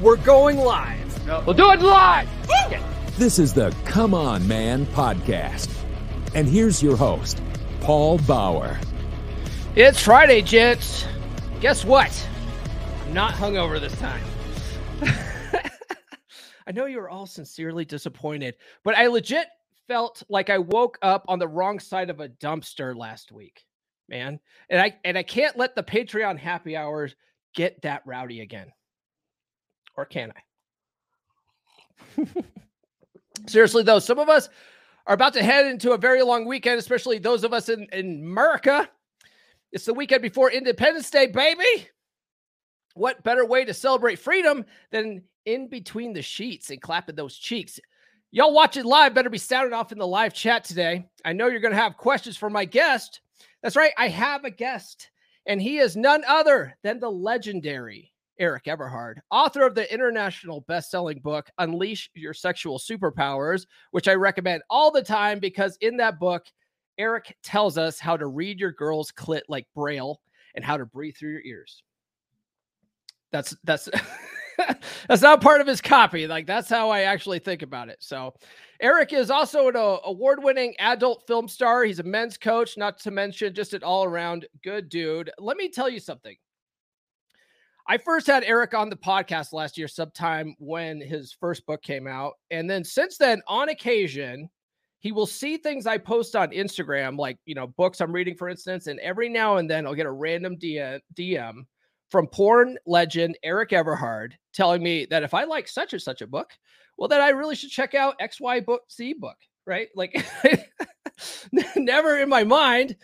We're going live. No. We'll do it live. This is the Come On Man podcast. And here's your host, Paul Bauer. It's Friday, gents. Guess what? I'm not hungover this time. I know you're all sincerely disappointed, but I legit felt like I woke up on the wrong side of a dumpster last week, man. And I and I can't let the Patreon happy hours get that rowdy again. Or can I? Seriously though, some of us are about to head into a very long weekend, especially those of us in, in America. It's the weekend before Independence Day, baby. What better way to celebrate freedom than in between the sheets and clapping those cheeks? Y'all watching live better be sounding off in the live chat today. I know you're going to have questions for my guest. That's right, I have a guest, and he is none other than the legendary Erik Everhard, author of the international best-selling book Unleash Your Sexual Superpowers, which I recommend all the time because in that book, Erik tells us how to read your girl's clit like braille and how to breathe through your ears. That's that's that's not part of his copy. Like that's how I actually think about it. So, Erik is also an uh, award-winning adult film star. He's a men's coach, not to mention just an all-around good dude. Let me tell you something. I first had Erik on the podcast last year, sometime when his first book came out, and then since then, on occasion, he will see things I post on Instagram, like you know books I'm reading, for instance, and every now and then I'll get a random DM uh, from porn legend Erik Everhard telling me that if I like such and such a book, well, then I really should check out XY book C book, right? Like never in my mind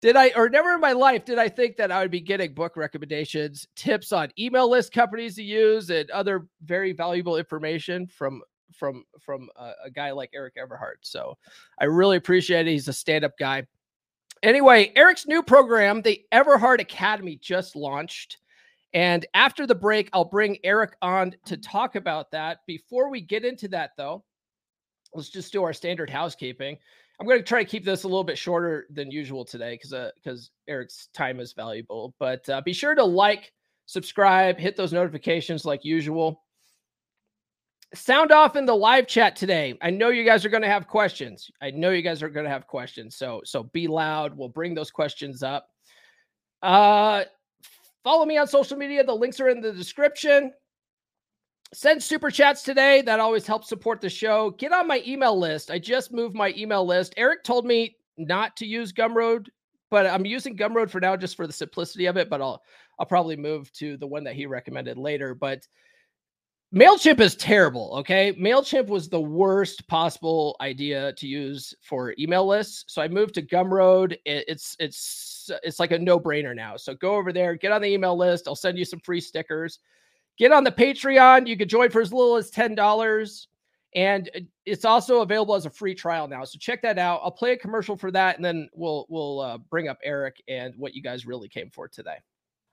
did I or never in my life did I think that I would be getting book recommendations, tips on email list companies to use, and other very valuable information from from from a, a guy like Erik Everhard. So I really appreciate it. He's a stand-up guy. Anyway, Erik's new program, the Everhard Academy, just launched. And after the break, I'll bring Erik on to talk about that. Before we get into that, though, let's just do our standard housekeeping. I'm going to try to keep this a little bit shorter than usual today because because uh, Erik's time is valuable. But uh, be sure to like, subscribe, hit those notifications like usual. Sound off in the live chat today. I know you guys are going to have questions. I know you guys are going to have questions. So so be loud. We'll bring those questions up. Uh follow me on social media. The links are in the description. Send super chats today. That always helps support the show. Get on my email list. I just moved my email list. Eric told me not to use Gumroad, but I'm using Gumroad for now just for the simplicity of it, but I'll I'll probably move to the one that he recommended later, but MailChimp is terrible. Okay. MailChimp was the worst possible idea to use for email lists. So I moved to Gumroad. It's, it's, it's like a no brainer now. So go over there, get on the email list. I'll send you some free stickers. Get on the Patreon. You can join for as little as $10. And it's also available as a free trial now. So check that out. I'll play a commercial for that. And then we'll, we'll uh, bring up Erik and what you guys really came for today.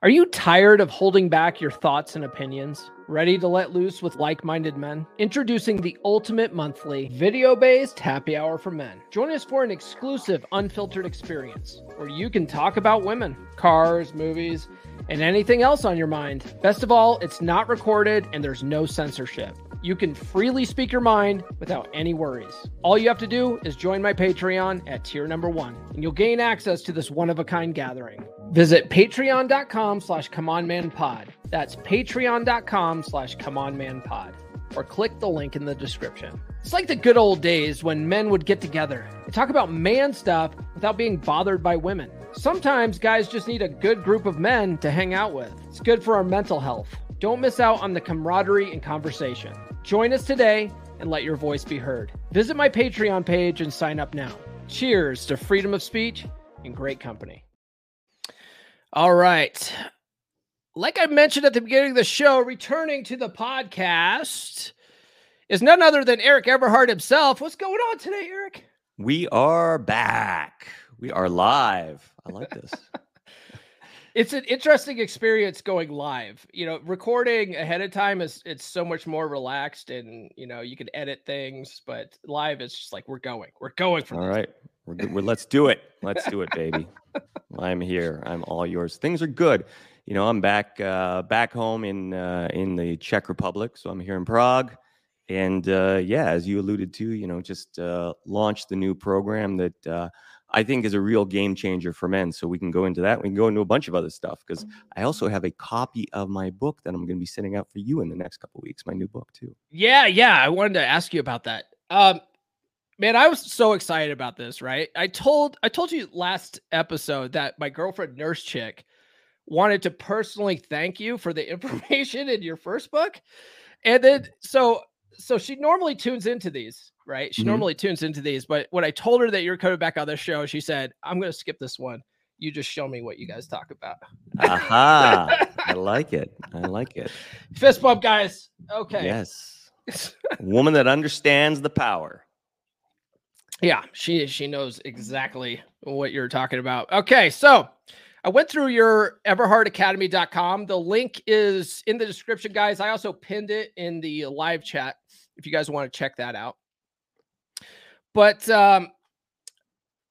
Are you tired of holding back your thoughts and opinions? Ready to let loose with like minded men? Introducing the ultimate monthly video based happy hour for men. Join us for an exclusive, unfiltered experience where you can talk about women, cars, movies, and anything else on your mind. Best of all, it's not recorded and there's no censorship. You can freely speak your mind without any worries. All you have to do is join my Patreon at tier number one, and you'll gain access to this one of a kind gathering. Visit patreon.com slash comeonmanpod. That's patreon.com slash comeonmanpod. Or click the link in the description. It's like the good old days when men would get together and talk about man stuff without being bothered by women. Sometimes guys just need a good group of men to hang out with. It's good for our mental health. Don't miss out on the camaraderie and conversation. Join us today and let your voice be heard. Visit my Patreon page and sign up now. Cheers to freedom of speech and great company. All right. Like I mentioned at the beginning of the show, returning to the podcast is none other than Erik Everhard himself. What's going on today, Erik? We are back. We are live. I like this. it's an interesting experience going live. You know, recording ahead of time is it's so much more relaxed and you know, you can edit things, but live it's just like we're going. We're going for All right. We're, we're let's do it. Let's do it, baby. I'm here. I'm all yours. Things are good. You know, I'm back uh, back home in uh, in the Czech Republic, so I'm here in Prague. And uh, yeah, as you alluded to, you know, just uh, launched the new program that uh, I think is a real game changer for men. So we can go into that. We can go into a bunch of other stuff because I also have a copy of my book that I'm going to be sending out for you in the next couple weeks. My new book too. Yeah, yeah. I wanted to ask you about that. Um, man, I was so excited about this. Right? I told I told you last episode that my girlfriend, nurse chick, wanted to personally thank you for the information in your first book, and then so so she normally tunes into these right? She Mhm. normally tunes into these, but when I told her that you're coming back on this show, she said, I'm going to skip this one. You just show me what you guys talk about. Aha! I like it. I like it. Fist bump, guys. Okay. Yes. Woman that understands the power. yeah, she she knows exactly what you're talking about. Okay, so I went through your everhardacademy.com. The link is in the description, guys. I also pinned it in the live chat if you guys want to check that out. But um,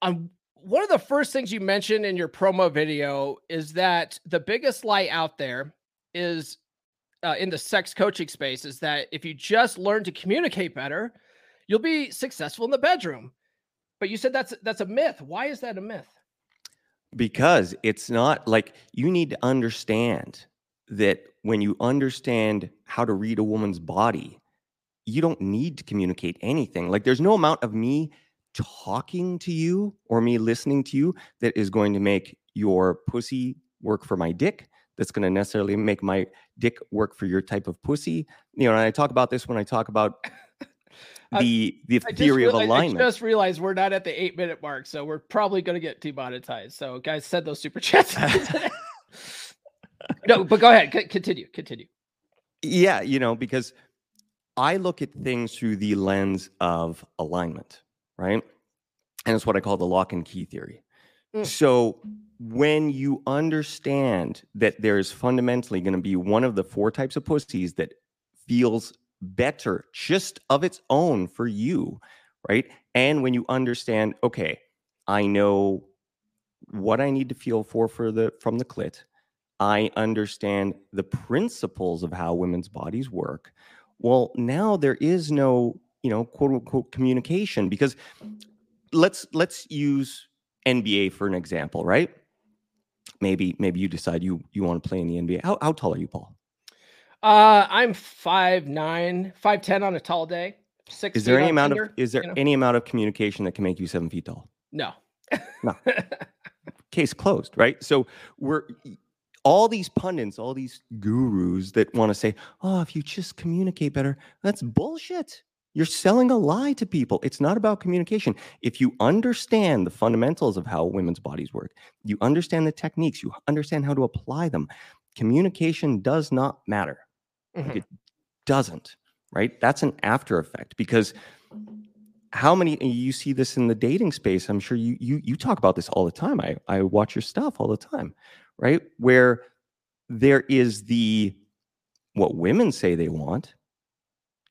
on one of the first things you mentioned in your promo video is that the biggest lie out there is uh, in the sex coaching space is that if you just learn to communicate better, you'll be successful in the bedroom. But you said that's that's a myth. Why is that a myth? because it's not like you need to understand that when you understand how to read a woman's body, you don't need to communicate anything. Like there's no amount of me talking to you or me listening to you that is going to make your pussy work for my dick. That's going to necessarily make my dick work for your type of pussy. You know, and I talk about this when I talk about the the I just theory of alignment. I just realized we're not at the eight minute mark, so we're probably going to get demonetized. So, guys, send those super chats. no, but go ahead. C- continue. Continue. Yeah, you know, because I look at things through the lens of alignment, right? And it's what I call the lock and key theory. Mm. So when you understand that there's fundamentally going to be one of the four types of pussies that feels better just of its own for you, right? And when you understand, okay, I know what I need to feel for for the from the clit. I understand the principles of how women's bodies work. Well, now there is no, you know, quote unquote communication because let's let's use NBA for an example, right? Maybe maybe you decide you you want to play in the NBA. How how tall are you, Paul? Uh, I'm five nine, five ten on a tall day. Six. Is there any amount of is there you know? any amount of communication that can make you seven feet tall? No. No. Case closed, right? So we're all these pundits, all these gurus that want to say, "Oh, if you just communicate better," that's bullshit. You're selling a lie to people. It's not about communication. If you understand the fundamentals of how women's bodies work, you understand the techniques, you understand how to apply them, communication does not matter. Mhm. It doesn't, right? That's an after effect because how many you see this in the dating space i'm sure you you you talk about this all the time i i watch your stuff all the time right? Where there is the what women say they want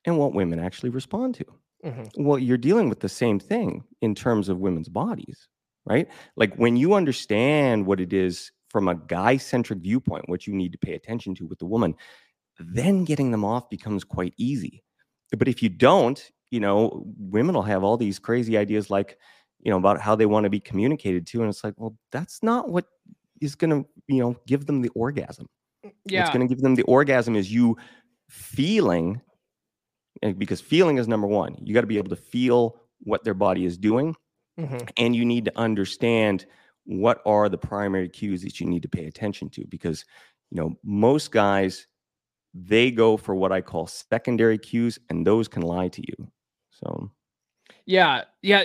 and what women actually respond to. Mhm. well you're dealing with the same thing in terms of women's bodies right? Like when you understand what it is from a guy centric viewpoint what you need to pay attention to with the woman then getting them off becomes quite easy. But if you don't you know women will have all these crazy ideas like you know about how they want to be communicated to and it's like well that's not what is going to you know give them the orgasm what's Yeah. going to give them the orgasm is you feeling because feeling is number one you got to be able to feel what their body is doing Mhm. and you need to understand what are the primary cues that you need to pay attention to because you know most guys they go for what i call secondary cues and those can lie to you so Yeah, yeah.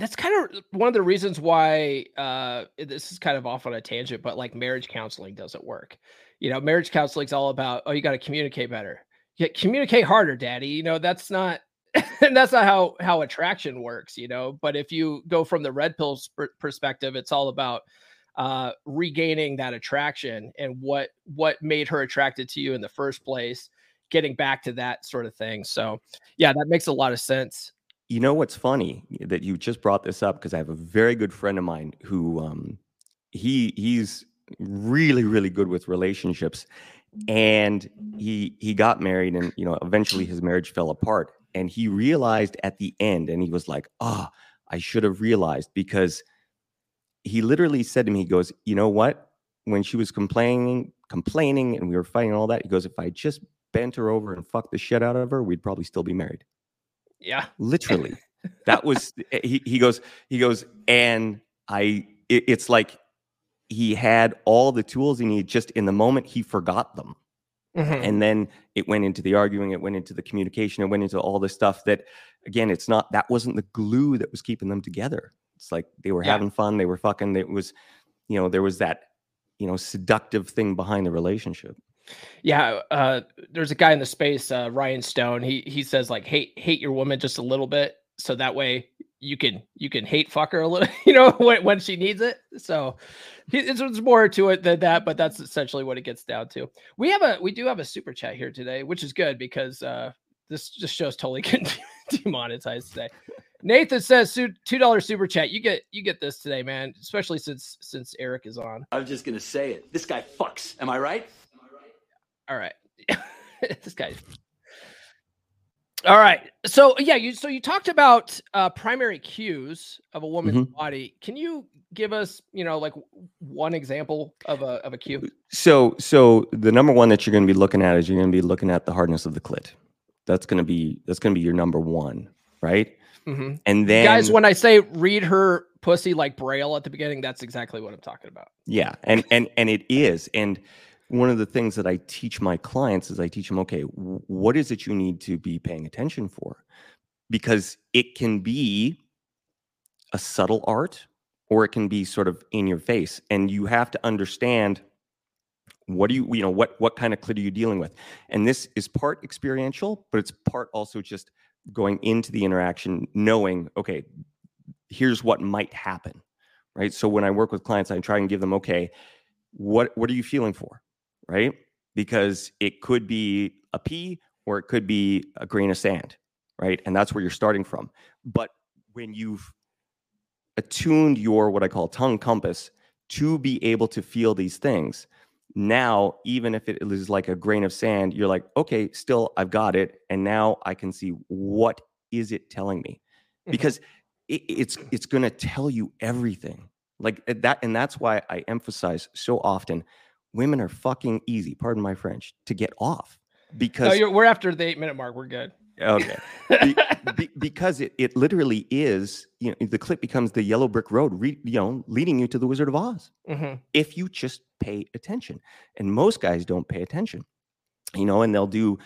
That's kind of one of the reasons why uh this is kind of off on a tangent, but like marriage counseling doesn't work. You know, marriage counseling is all about oh, you got to communicate better. Yeah, communicate harder, daddy. You know, that's not and that's not how how attraction works, you know. But if you go from the red pill sp- perspective, it's all about uh regaining that attraction and what what made her attracted to you in the first place, getting back to that sort of thing. So, yeah, that makes a lot of sense. You know what's funny? That you just brought this up because i have a very good friend of mine who um he he's really really good with relationships and he he got married and you know eventually his marriage fell apart and he realized at the end and he was like ah oh, i should have realized because he literally said to me he goes you know what? When she was complaining complaining and we were fighting all that he goes if i just bent her over and fucked the shit out of her we'd probably still be married yeah. Literally. That was eh, he, he goes he goes and i it, it's like he had all the tools he needed just in the moment he forgot them. Mm-hmm. and then it went into the arguing it went into the communication it went into all this stuff that again it's not that wasn't the glue that was keeping them together. It's like they were yeah. having fun they were fucking it was you know there was that you know seductive thing behind the relationship yeah, uh, there's a guy in the space, uh, Ryan Stone. He he says like hate hate your woman just a little bit, so that way you can you can hate fuck her a little, you know, when, when she needs it. So it's, more to it than that, but that's essentially what it gets down to. We have a we do have a super chat here today, which is good because uh this just shows totally getting demonetized today. Nathan says two dollar super chat. You get you get this today, man. Especially since since Erik is on. I was just gonna say it. This guy fucks. Am I right? All right. this guy all right. So yeah, you so you talked about uh, primary cues of a woman's mm-hmm. body. Can you give us, you know, like one example of a of a cue? So so the number one that you're going to be looking at is you're going to be looking at the hardness of the clit. That's going to be that's going to be your number one, right? Mm-hmm. And then guys, when I say read her pussy like braille at the beginning, that's exactly what I'm talking about. Yeah, and and and it is, and one of the things that I teach my clients is I teach them, okay, what is it you need to be paying attention for? Because it can be a subtle art or it can be sort of in your face. And you have to understand what do you, you know, what what kind of clit are you dealing with? And this is part experiential, but it's part also just going into the interaction, knowing, okay, here's what might happen. Right. So when I work with clients, I try and give them, okay, what what are you feeling for? Right? Because it could be a pea or it could be a grain of sand, right? And that's where you're starting from. But when you've attuned your what I call tongue compass to be able to feel these things, now even if it is like a grain of sand, you're like, okay, still I've got it, and now I can see what is it telling me, mm-hmm. because it, it's it's going to tell you everything like that, and that's why I emphasize so often women are fucking easy, pardon my French, to get off because no, we're after the eight minute mark. We're good. Okay. be, be, because it, it literally is, you know, the clip becomes the yellow brick road, re, you know, leading you to the Wizard of Oz. Mm-hmm. If you just pay attention. And most guys don't pay attention, you know, and they'll do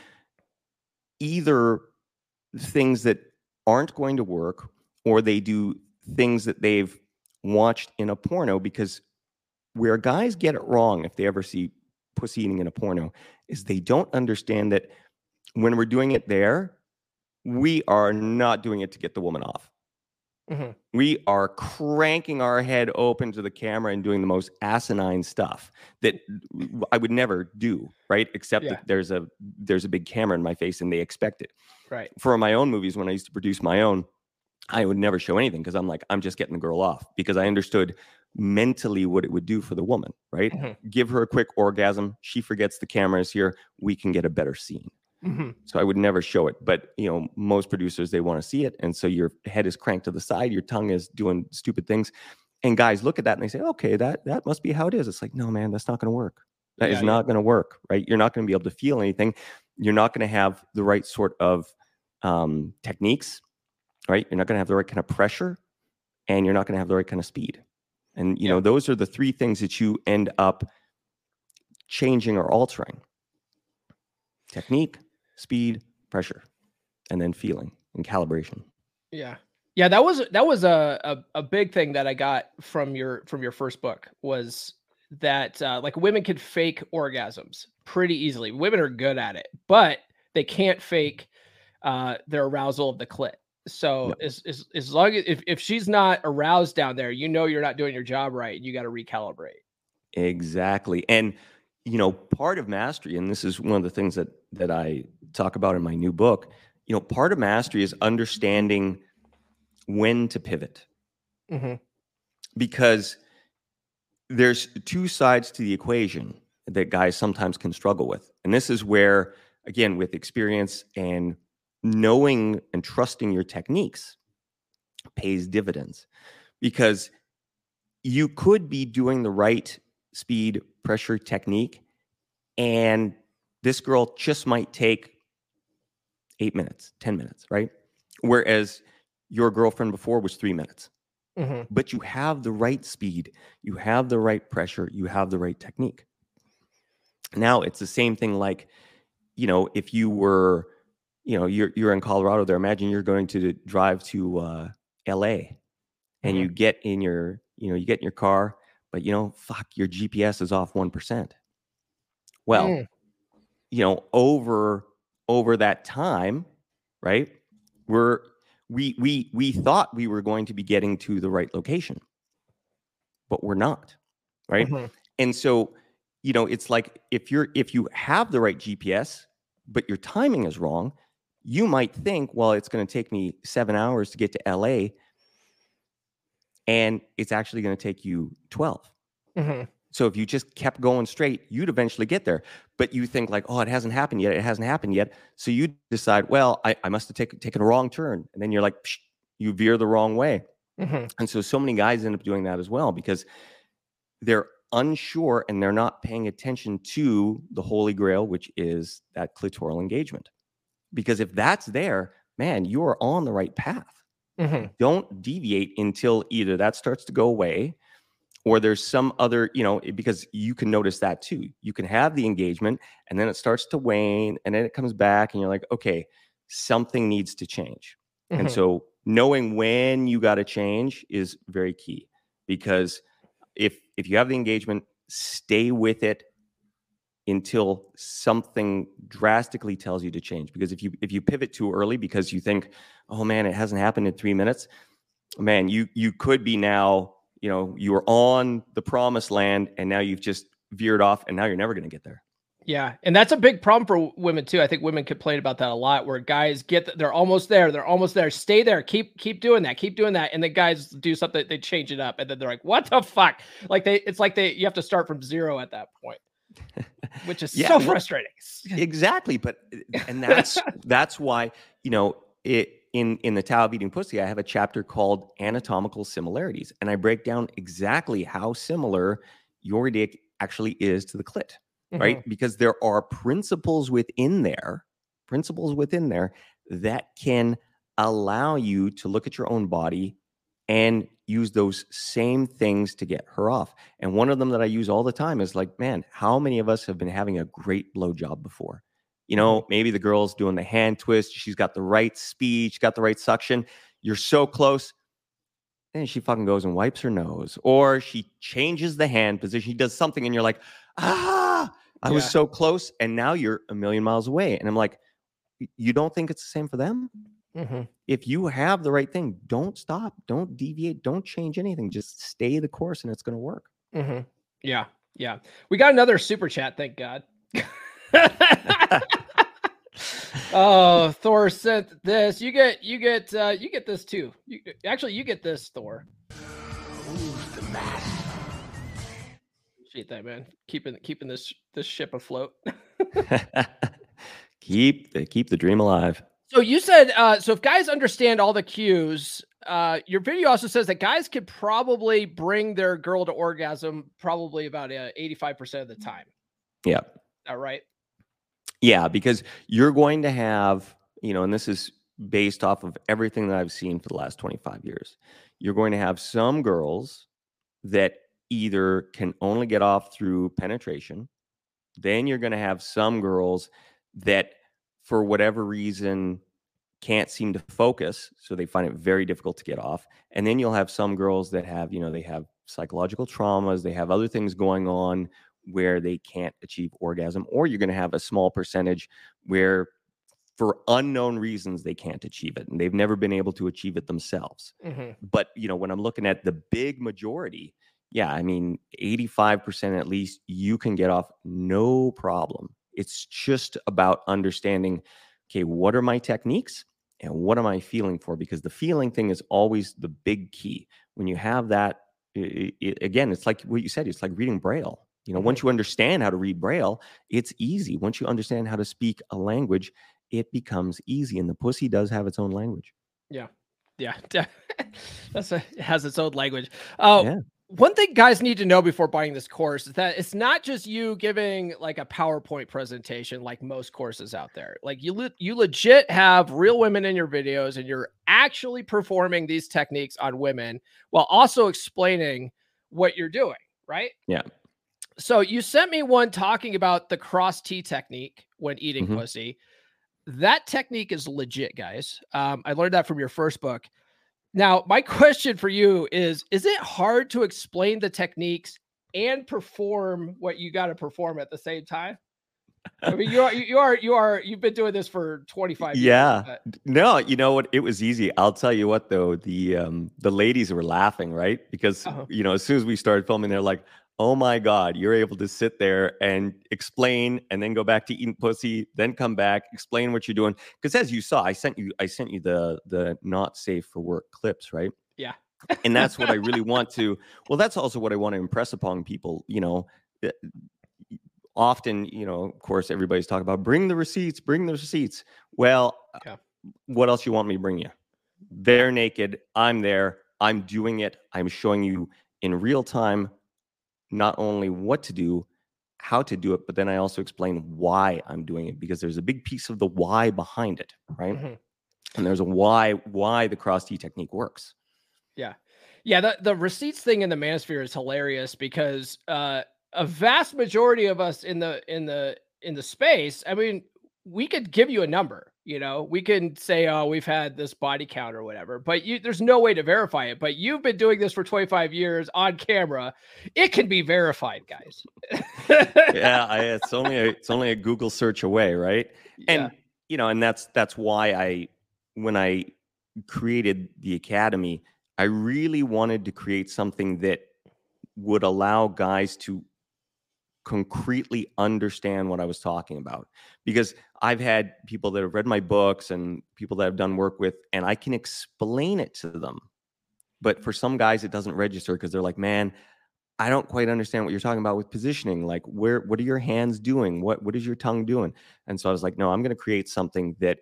either things that aren't going to work or they do things that they've watched in a porno because where guys get it wrong if they ever see pussy eating in a porno is they don't understand that when we're doing it there, we are not doing it to get the woman off. Mm-hmm. We are cranking our head open to the camera and doing the most asinine stuff that I would never do, right? Except yeah. that there's a there's a big camera in my face and they expect it. Right. For my own movies, when I used to produce my own, I would never show anything because I'm like, I'm just getting the girl off because I understood mentally what it would do for the woman, right? Mm-hmm. Give her a quick orgasm. She forgets the camera is here. We can get a better scene. Mm-hmm. So I would never show it. But, you know, most producers, they want to see it. And so your head is cranked to the side, your tongue is doing stupid things. And guys look at that and they say, okay, that, that must be how it is. It's like, no, man, that's not going to work. That yeah, is not going to work, right? You're not going to be able to feel anything. You're not going to have the right sort of um, techniques, right? You're not going to have the right kind of pressure and you're not going to have the right kind of speed. And you yeah. know, those are the three things that you end up changing or altering. Technique, speed, pressure, and then feeling and calibration. Yeah. Yeah, that was that was a, a, a big thing that I got from your from your first book was that uh, like women can fake orgasms pretty easily. Women are good at it, but they can't fake uh, their arousal of the clit. So no. as, as as long as if, if she's not aroused down there, you know you're not doing your job right and you got to recalibrate. Exactly. And you know, part of mastery, and this is one of the things that that I talk about in my new book, you know, part of mastery is understanding when to pivot. Mm-hmm. Because there's two sides to the equation that guys sometimes can struggle with. And this is where, again, with experience and knowing and trusting your techniques pays dividends because you could be doing the right speed pressure technique and this girl just might take eight minutes, 10 minutes, right? Whereas your girlfriend before was three minutes. hmm But you have the right speed, you have the right pressure, you have the right technique. Now it's the same thing like, you know, if you were, you know, you're you're in Colorado there, imagine you're going to drive to uh LA and Mhm. you get in your, you know, you get in your car, but you know, fuck, your GPS is off 1%. Well, Mm. you know over over that time right we're we we we thought we were going to be getting to the right location but we're not right Mhm. and so you know it's like if you're if you have the right gps but your timing is wrong you might think well it's going to take me 7 hours to get to LA and it's actually going to take you 12 Mhm. so if you just kept going straight, you'd eventually get there. But you think like, oh, it hasn't happened yet. It hasn't happened yet. So you decide, well, I, I must have taken taken a wrong turn. And then you're like, Psh, you veer the wrong way. Mhm. And so so many guys end up doing that as well because they're unsure and they're not paying attention to the holy grail, which is that clitoral engagement. Because if that's there, man, you are on the right path Mhm. don't deviate until either that starts to go away or there's some other you know because you can notice that too you can have the engagement and then it starts to wane and then it comes back and you're like okay something needs to change and Mhm. so knowing when you got to change is very key because if if you have the engagement stay with it until something drastically tells you to change because if you if you pivot too early because you think oh man it hasn't happened in 3 minutes man you you could be now you know you are on the promised land and now you've just veered off and now you're never going to get there Yeah, and that's a big problem for women too. I think women complain about that a lot, where guys get th- they're almost there, they're almost there. Stay there, keep keep doing that, keep doing that, and the guys do something, they change it up, and then they're like, "What the fuck?" Like they, it's like they you have to start from zero at that point, which is Yeah, so frustrating. exactly but uh, and that's that's why you know it in in the Tao of eating pussy i have a chapter called anatomical similarities and i break down exactly how similar your dick actually is to the clit Mhm. right because there are principles within there principles within there that can allow you to look at your own body and use those same things to get her off. And one of them that i use all the time is like man how many of us have been having a great blowjob before? You know maybe the girl's doing the hand twist she's got the right speed she's got the right suction you're so close and she fucking goes and wipes her nose or she changes the hand position she does something and you're like ah i was so close and now you're a million miles away. And i'm like you don't think it's the same for them Mhm. if you have the right thing don't stop don't deviate don't change anything just stay the course and it's going to work Mhm. Yeah, yeah. We got another super chat, thank God. oh, Thor sent this. You get, you get, uh, you get this too. You, actually, you get this, Thor. Appreciate that, man. Keeping keeping this this ship afloat. keep the keep the dream alive So you said, uh, so if guys understand all the cues, uh, your video also says that guys could probably bring their girl to orgasm probably about uh, 85% of the time. yeah All right. Yeah, because you're going to have, you know, and this is based off of everything that I've seen for the last 25 years. You're going to have some girls that either can only get off through penetration. Then you're going to have some girls that, for whatever reason, can't seem to focus. So they find it very difficult to get off. And then you'll have some girls that have, you know, they have psychological traumas, they have other things going on where they can't achieve orgasm, or you're going to have a small percentage where, for unknown reasons, they can't achieve it and they've never been able to achieve it themselves. Mhm. But, you know, when I'm looking at the big majority, yeah, I mean, 85% at least, you can get off no problem. It's just about understanding, okay, what are my techniques and what am I feeling for? Because the feeling thing is always the big key. When you have that, i i again, it's like what you said. It's like reading Braille. You know, Mhm. once you understand how to read Braille, it's easy. Once you understand how to speak a language, it becomes easy. And the pussy does have its own language. Yeah, yeah, that's a, it has its own language. Oh, Yeah. One thing guys need to know before buying this course is that it's not just you giving like a PowerPoint presentation like most courses out there. Like you, le- you legit have real women in your videos, and you're actually performing these techniques on women while also explaining what you're doing. Right? Yeah. So you sent me one talking about the cross T technique when eating Mhm. pussy. That technique is legit, guys. Um, I learned that from your first book. Now, my question for you is: Is it hard to explain the techniques and perform what you got to perform at the same time? I mean, you are you are you are you've been doing this for twenty five. Yeah. Years, but- No, you know what? It was easy. I'll tell you what though, the um the ladies were laughing, right? Because Uh-huh. you know, as soon as we started filming, they're like, "Oh my god, you're able to sit there and explain and then go back to eating pussy, then come back, explain what you're doing." Because as you saw, I sent you I sent you the the not safe for work clips, right? Yeah. and that's what I really want to. Well, that's also what I want to impress upon people. You know, uh, often, you know, of course, everybody's talking about bring the receipts, bring the receipts. Well, uh, Yeah. what else you want me to bring you? They're naked. I'm there. I'm doing it. I'm showing you in real time not only what to do, how to do it, but then I also explain why I'm doing it because there's a big piece of the why behind it, right? Mhm. And there's a why why the cross T technique works. Yeah. Yeah, the, the receipts thing in the manosphere is hilarious because uh, a vast majority of us in the in the in the space, I mean, we could give you a number, you know, we can say, oh, we've had this body count or whatever, but you there's no way to verify it. But you've been doing this for 25 years on camera. It can be verified, guys. yeah, I, it's only a, it's only a Google search away, right? And Yeah. you know, and that's that's why I when I created the academy, I really wanted to create something that would allow guys to concretely understand what I was talking about. Because I've had people that have read my books and people that I've done work with, and I can explain it to them. But for some guys, it doesn't register because they're like, man, I don't quite understand what you're talking about with positioning. Like, where, what are your hands doing? What, what is your tongue doing? And so I was like, no, I'm going to create something that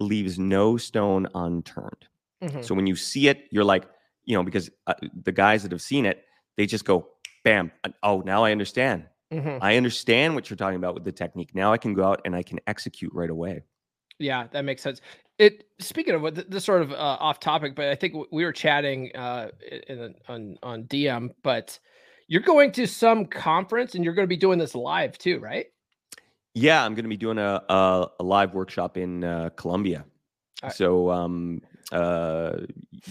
leaves no stone unturned. Mhm. So when you see it, you're like, you know, because uh, the guys that have seen it, they just go, bam. Oh, now I understand. Mhm. I understand what you're talking about with the technique. Now I can go out and I can execute right away. Yeah, that makes sense. It speaking of what this sort of uh, off topic, but I think we were chatting uh, in, on on DM. But you're going to some conference and you're going to be doing this live too, right? Yeah, I'm going to be doing a, a, a live workshop in uh, Colombia. Alright. So um, uh,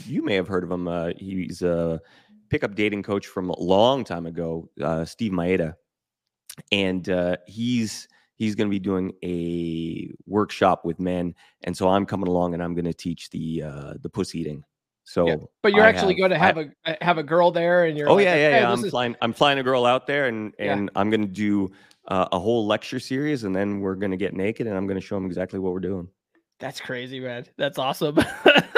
you may have heard of him. Uh, he's a pickup dating coach from a long time ago, uh, Steve Maeda, and uh, he's he's going to be doing a workshop with men. And so I'm coming along and I'm going to teach the uh, the puss eating. So, But you're I actually going to have a uh, have a girl there, and you're Oh like, yeah, yeah, "Hey, yeah. I'm is-" flying. I'm flying a girl out there, and Yeah. and I'm going to do uh, a whole lecture series, and then we're going to get naked, and I'm going to show them exactly what we're doing. That's crazy, man. That's awesome.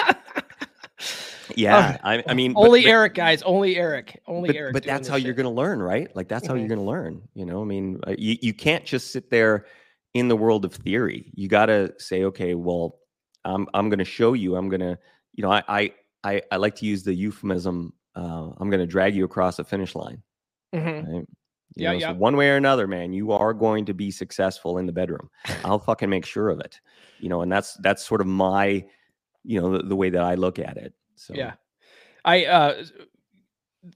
Yeah, I, I mean, only but, Erik, guys. Only Erik. Only But, Erik. but that's how you're going to learn, right? Like that's how Mhm. you're going to learn. You know, I mean, uh, you you can't just sit there in the world of theory. You got to say, okay, well, I'm I'm going to show you. I'm going to, you know, I I I, I like to use the euphemism. Uh, I'm going to drag you across the finish line. Mhm. Right? You Yeah, know, so yeah. one way or another, man, you are going to be successful in the bedroom. I'll fucking make sure of it. You know, and that's that's sort of my, you know, the, the way that I look at it. So Yeah. I uh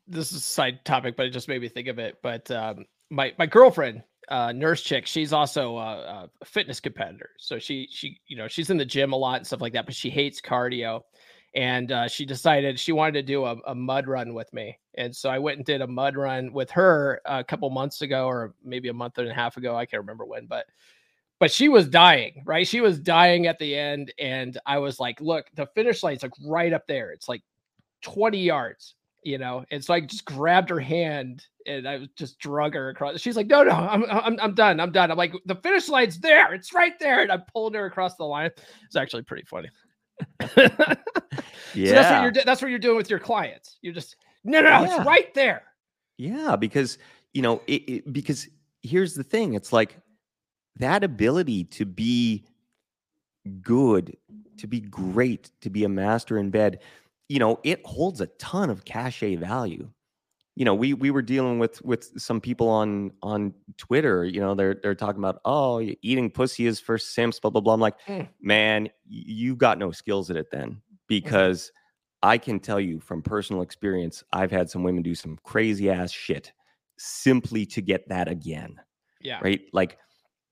this is a side topic, but it just made me think of it. But um my my girlfriend, uh nurse chick, she's also a, a fitness competitor. So she she you know, she's in the gym a lot and stuff like that, but she hates cardio. And uh, she decided she wanted to do a, a mud run with me. And so I went and did a mud run with her a couple months ago, or maybe a month and a half ago. I can't remember when, but but she was dying, right? She was dying at the end. And I was like, look, the finish line's like right up there. It's like 20 yards, you know. And so I just grabbed her hand and I was just drug her across. She's like, no, no, I'm I'm I'm done. I'm done. I'm like, the finish line's there, it's right there. And I pulled her across the line. It's actually pretty funny. yeah. So that's what you're that's what you're doing with your clients. You're just No, no, no, Yeah. it's right there. Yeah, because you know, it, it, because here's the thing: it's like that ability to be good, to be great, to be a master in bed. You know, it holds a ton of cachet value. You know, we we were dealing with with some people on on Twitter. You know, they're they're talking about oh, eating pussy is for simps, blah blah blah. I'm like, Mm. man, you got no skills at it then, because I can tell you from personal experience, I've had some women do some crazy ass shit simply to get that again, Yeah. right? Like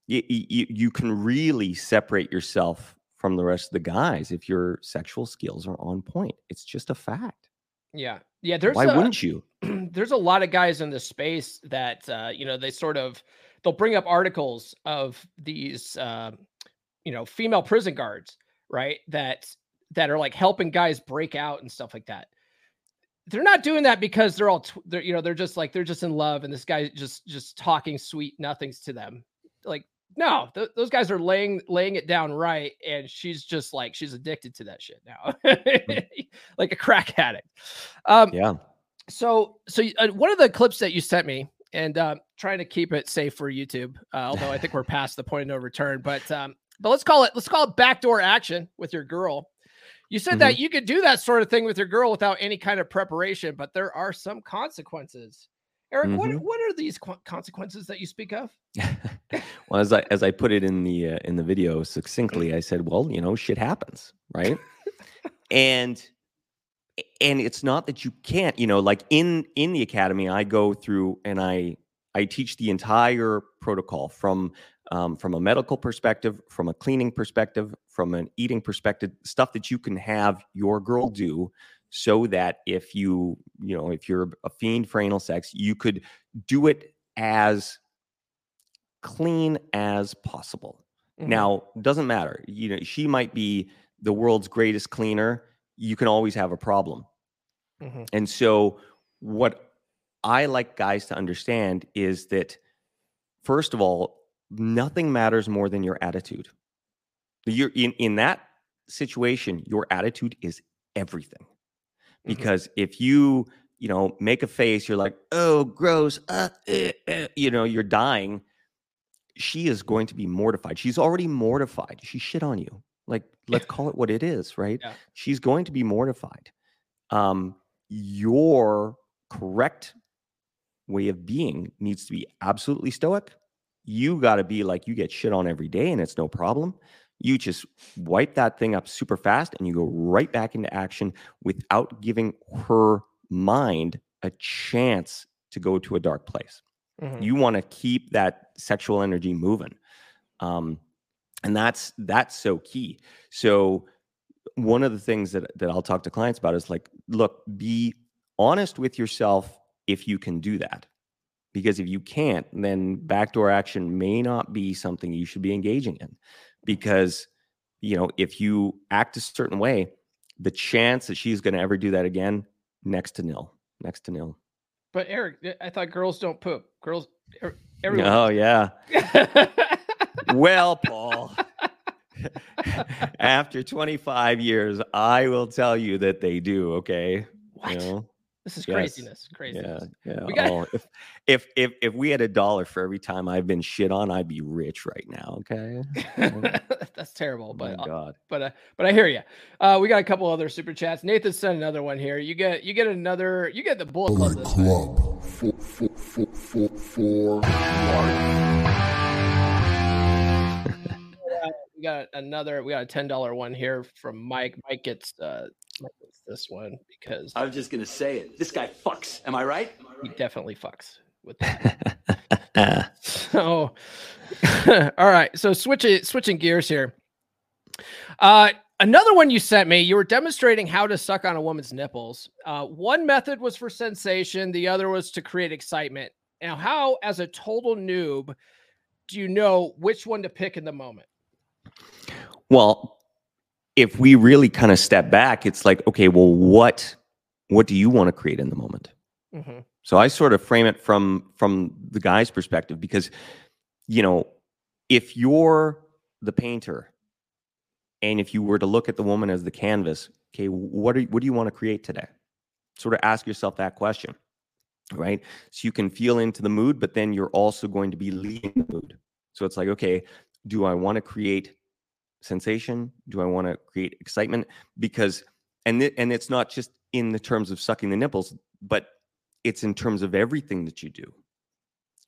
you, you, you can really separate yourself from the rest of the guys if your sexual skills are on point. It's just a fact. Yeah. Yeah. There's Why a, wouldn't you? there's a lot of guys in the space that uh, you know they sort of they'll bring up articles of these uh, you know female prison guards right that that are like helping guys break out and stuff like that they're not doing that because they're all tw- they're you know they're just like they're just in love and this guy just just talking sweet nothings to them like no th- those guys are laying laying it down right and she's just like she's addicted to that shit now like a crack addict um Yeah. so, so uh, one of the clips that you sent me, and uh, trying to keep it safe for YouTube, uh, although I think we're past the point of no return. But um, but let's call it let's call it backdoor action with your girl. You said that you could do that sort of thing with your girl without any kind of preparation, but there are some consequences. Erik, what Mhm. what are these qu- consequences that you speak of? well, as I as I put it in the uh, in the video succinctly, I said, "Well, you know, shit happens, right?" and and it's not that you can't, you know, like in in the academy, I go through and I I teach the entire protocol from um, from a medical perspective, from a cleaning perspective, from an eating perspective, stuff that you can have your girl do so that if you you know if you're a fiend for anal sex, you could do it as clean as possible. Mhm. Now, doesn't matter. You know, she might be the world's greatest cleaner. You can always have a problem. Mhm. And so, what I like guys to understand is that, first of all, nothing matters more than your attitude. You're in, in that situation, your attitude is everything. Mhm. Because if you, you know, make a face, you're like, oh, gross, uh, eh, eh," you know, you're dying. She is going to be mortified. She's already mortified. She shit on you. Like, let's call it what it is, right? Yeah. She's going to be mortified. Um, your correct way of being needs to be absolutely stoic. You got to be like you get shit on every day and it's no problem. You just wipe that thing up super fast and you go right back into action without giving her mind a chance to go to a dark place. Mhm. You want to keep that sexual energy moving. Um, and that's that's so key. So one of the things that that I'll talk to clients about is like, look, be honest with yourself if you can do that. Because if you can't, then backdoor action may not be something you should be engaging in. Because, you know, if you act a certain way, the chance that she's going to ever do that again, next to nil, next to nil. But Erik, I thought girls don't poop. Girls, er- everyone. Oh yeah. Well, Paul, after 25 years, I will tell you that they do. Okay. what? You know? This is Yes. craziness. Yeah. Craziness. Yeah. We got- oh, if, if if if we had a dollar for every time I've been shit on, I'd be rich right now. Okay. That's terrible, Oh but uh, God. but uh, but I hear you. Uh, we got a couple other super chats. Nathan sent another one here. You get you get another. You get the bullet club. Bullet This time. Club for, for, for, for, for life. We got another. We got a ten dollar one here from Mike. Mike gets uh Mike gets this one because I was just gonna say it. This guy fucks. Am I right? he definitely fucks with that. So, all right. So switching switching gears here. Uh, another one you sent me. You were demonstrating how to suck on a woman's nipples. Uh, one method was for sensation. The other was to create excitement. Now, how, as a total noob, do you know which one to pick in the moment? Well, if we really kind of step back, it's like, okay, well, what what do you want to create in the moment? Mhm. So I sort of frame it from from the guy's perspective because you know, if you're the painter and if you were to look at the woman as the canvas, okay, what are, what do you want to create today? sort of ask yourself that question, right? So you can feel into the mood, but then you're also going to be leading the mood. So it's like, okay, do I want to create sensation? Do I want to create excitement? Because and th- and it's not just in the terms of sucking the nipples, but it's in terms of everything that you do.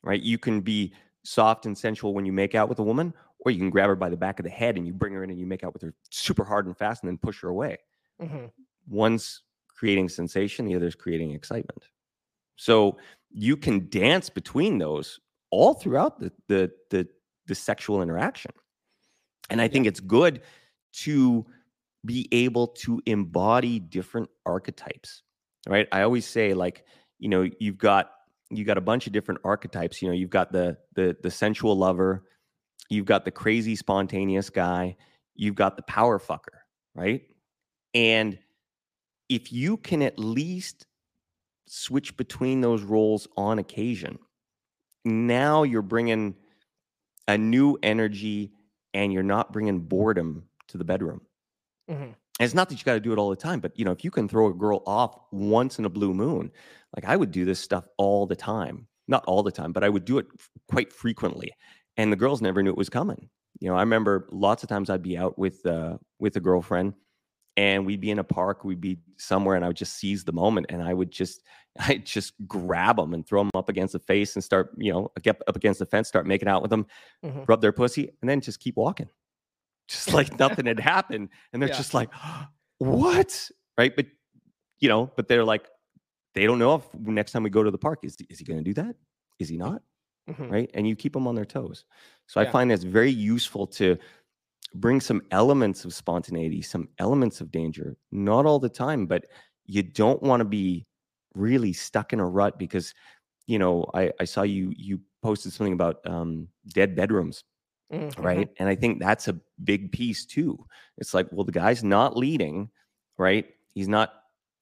Right? You can be soft and sensual when you make out with a woman, or you can grab her by the back of the head and you bring her in and you make out with her super hard and fast and then push her away. Mm-hmm. One's creating sensation, the other's creating excitement. So you can dance between those all throughout the the the, the sexual interaction. And I think it's good to be able to embody different archetypes. Right? I always say like, you know, you've got you got a bunch of different archetypes. You know, you've got the the the sensual lover, you've got the crazy spontaneous guy, you've got the power fucker, right? And if you can at least switch between those roles on occasion, now you're bringing a new energy and you're not bringing boredom to the bedroom. Mm-hmm. And it's not that you got to do it all the time, but you know, if you can throw a girl off once in a blue moon, like I would do this stuff all the time. Not all the time, but I would do it f- quite frequently. And the girls never knew it was coming. You know, I remember lots of times I'd be out with uh with a girlfriend and we'd be in a park, we'd be somewhere and I would just seize the moment and I would just I'd just grab them and throw them up against the face and start, you know, get up against the fence, start making out with them, Mhm. rub their pussy, and then just keep walking. Just like nothing had happened. And they're Yeah. just like, what? Right. But, you know, but they're like, they don't know if next time we go to the park, is, is he going to do that? Is he not? Mhm. Right. And you keep them on their toes. So Yeah. I find that's very useful to bring some elements of spontaneity, some elements of danger, not all the time, but you don't want to be really stuck in a rut because, you know, I, I saw you, you posted something about um, dead bedrooms Mhm. right? And I think that's a big piece too. It's like, well, the guy's not leading, right? He's not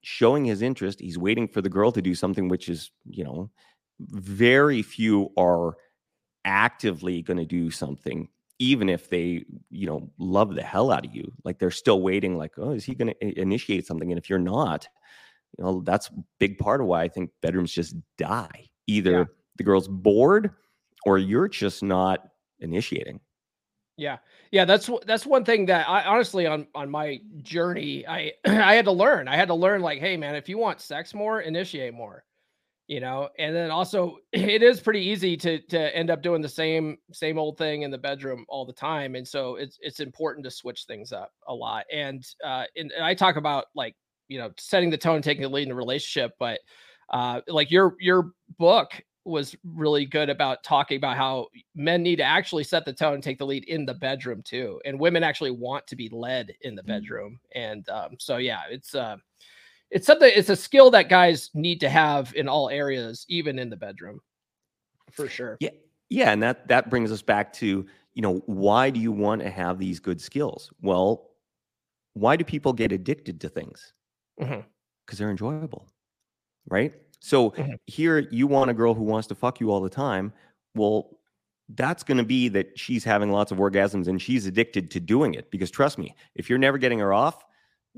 showing his interest. He's waiting for the girl to do something, which is, you know, very few are actively going to do something, even if they, you know, love the hell out of you. Like they're still waiting, like, oh, is he going to initiate something? And if you're not, you know, that's a big part of why I think bedrooms just die. Either Yeah. the girl's bored or you're just not initiating. Yeah, yeah, that's that's one thing that I honestly on on my journey I I had to learn. I had to learn like, hey man, if you want sex more, initiate more, you know. And then also, it is pretty easy to to end up doing the same same old thing in the bedroom all the time, and so it's it's important to switch things up a lot. And uh, and, and I talk about like you know setting the tone, taking the lead in a relationship, but uh, like your your book was really good about talking about how men need to actually set the tone and take the lead in the bedroom too and women actually want to be led in the bedroom and um, so yeah it's uh it's something it's a skill that guys need to have in all areas even in the bedroom for sure Yeah. Yeah. And that that brings us back to, you know, why do you want to have these good skills? Well, why do people get addicted to things? Because they're enjoyable. Right. So Mhm. here you want a girl who wants to fuck you all the time. Well, that's going to be that she's having lots of orgasms and she's addicted to doing it. Because trust me, if you're never getting her off,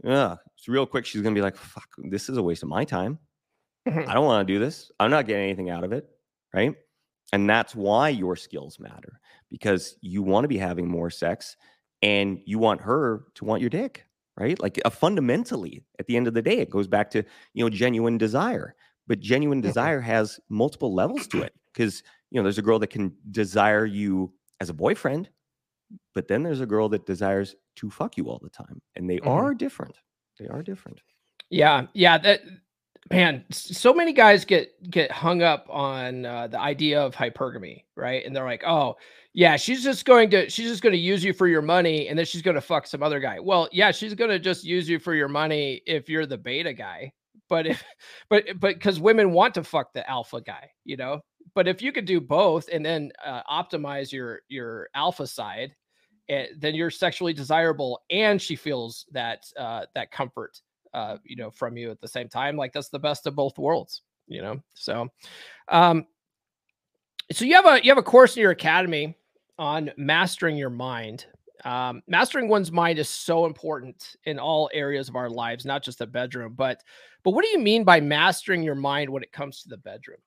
yeah, it's real quick. She's going to be like, fuck, this is a waste of my time. Mhm. I don't want to do this. I'm not getting anything out of it. Right. And that's why your skills matter because you want to be having more sex and you want her to want your dick. Right. Like uh, fundamentally, at the end of the day, it goes back to, you know, genuine desire. But genuine Mhm. desire has multiple levels to it because, you know, there's a girl that can desire you as a boyfriend, but then there's a girl that desires to fuck you all the time. And they Mhm. are different. They are different. Yeah, yeah, that man, so many guys get get hung up on uh, the idea of hypergamy, right? And they're like, "Oh, yeah, she's just going to she's just going to use you for your money and then she's going to fuck some other guy." Well, yeah, she's going to just use you for your money if you're the beta guy. But if but but cuz women want to fuck the alpha guy, you know? But if you could do both and then uh, optimize your your alpha side, eh, then you're sexually desirable and she feels that uh that comfort uh you know from you at the same time like that's the best of both worlds you know so um so you have a you have a course in your academy on mastering your mind Um, mastering one's mind is so important in all areas of our lives, not just the bedroom. But but what do you mean by mastering your mind when it comes to the bedroom?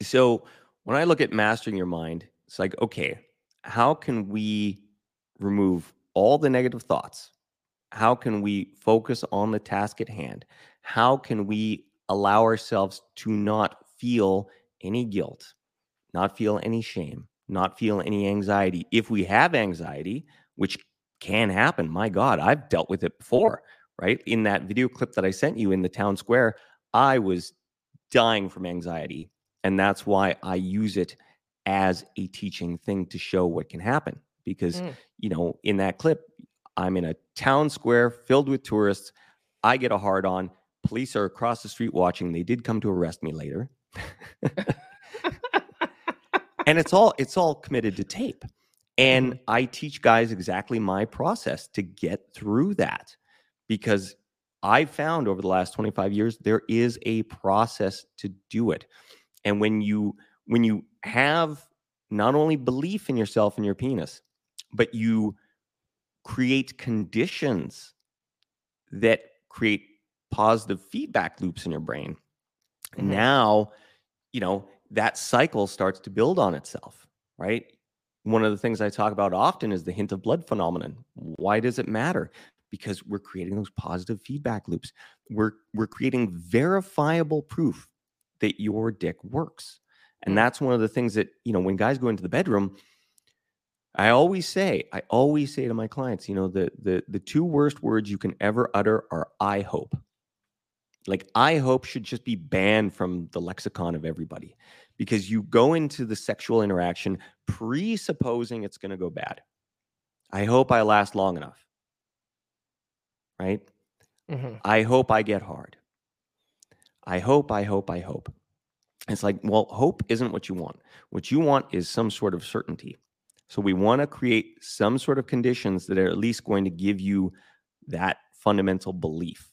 So when I look at mastering your mind, it's like, okay, how can we remove all the negative thoughts? How can we focus on the task at hand? How can we allow ourselves to not feel any guilt, not feel any shame, not feel any anxiety? If we have anxiety, which can happen, my God, I've dealt with it before, right? In that video clip that I sent you in the town square, I was dying from anxiety. And that's why I use it as a teaching thing to show what can happen. Because, Mm. you know, in that clip, I'm in a town square filled with tourists. I get a hard on. Police are across the street watching. They did come to arrest me later. and it's all it's all committed to tape. And mm-hmm. I teach guys exactly my process to get through that because I've found over the last 25 years there is a process to do it. And when you when you have not only belief in yourself and your penis, but you create conditions that create positive feedback loops in your brain. Mhm. Now, you know, that cycle starts to build on itself, right? One of the things I talk about often is the hint of blood phenomenon. Why does it matter? Because we're creating those positive feedback loops. We're we're creating verifiable proof that your dick works. And Mm. that's one of the things that, you know, when guys go into the bedroom, I always say, I always say to my clients, you know, the the the two worst words you can ever utter are I hope. Like I hope should just be banned from the lexicon of everybody because you go into the sexual interaction presupposing it's going to go bad. I hope I last long enough. Right? Mhm. I hope I get hard. I hope, I hope, I hope. It's like, well, hope isn't what you want. What you want is some sort of certainty. So we want to create some sort of conditions that are at least going to give you that fundamental belief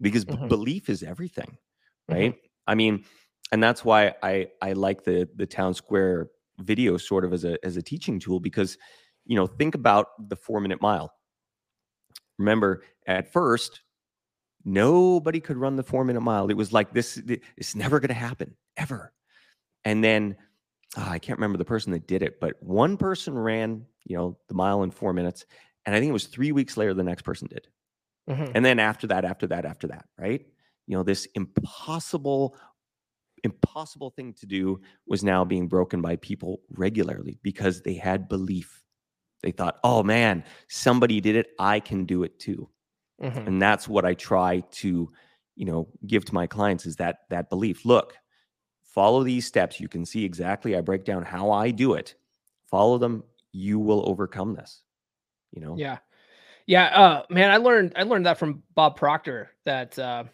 because b- Mhm. belief is everything, Mhm. right? I mean, and that's why I I like the the town square video sort of as a as a teaching tool because you know, think about the 4 minute mile. Remember, at first nobody could run the 4 minute mile. It was like this it's never going to happen ever. And then ah, I can't remember the person that did it, but one person ran, you know, the mile in 4 minutes and I think it was 3 weeks later the next person did. Mhm. And then after that, after that, after that, right? You know, this impossible, impossible thing to do was now being broken by people regularly because they had belief. They thought, oh man, somebody did it. I can do it too. Mhm. And that's what I try to, you know, give to my clients is that that belief. Look, follow these steps. You can see exactly I break down how I do it. Follow them. You will overcome this. You know? Yeah. Yeah. Uh man, I learned I learned that from Bob Proctor that uh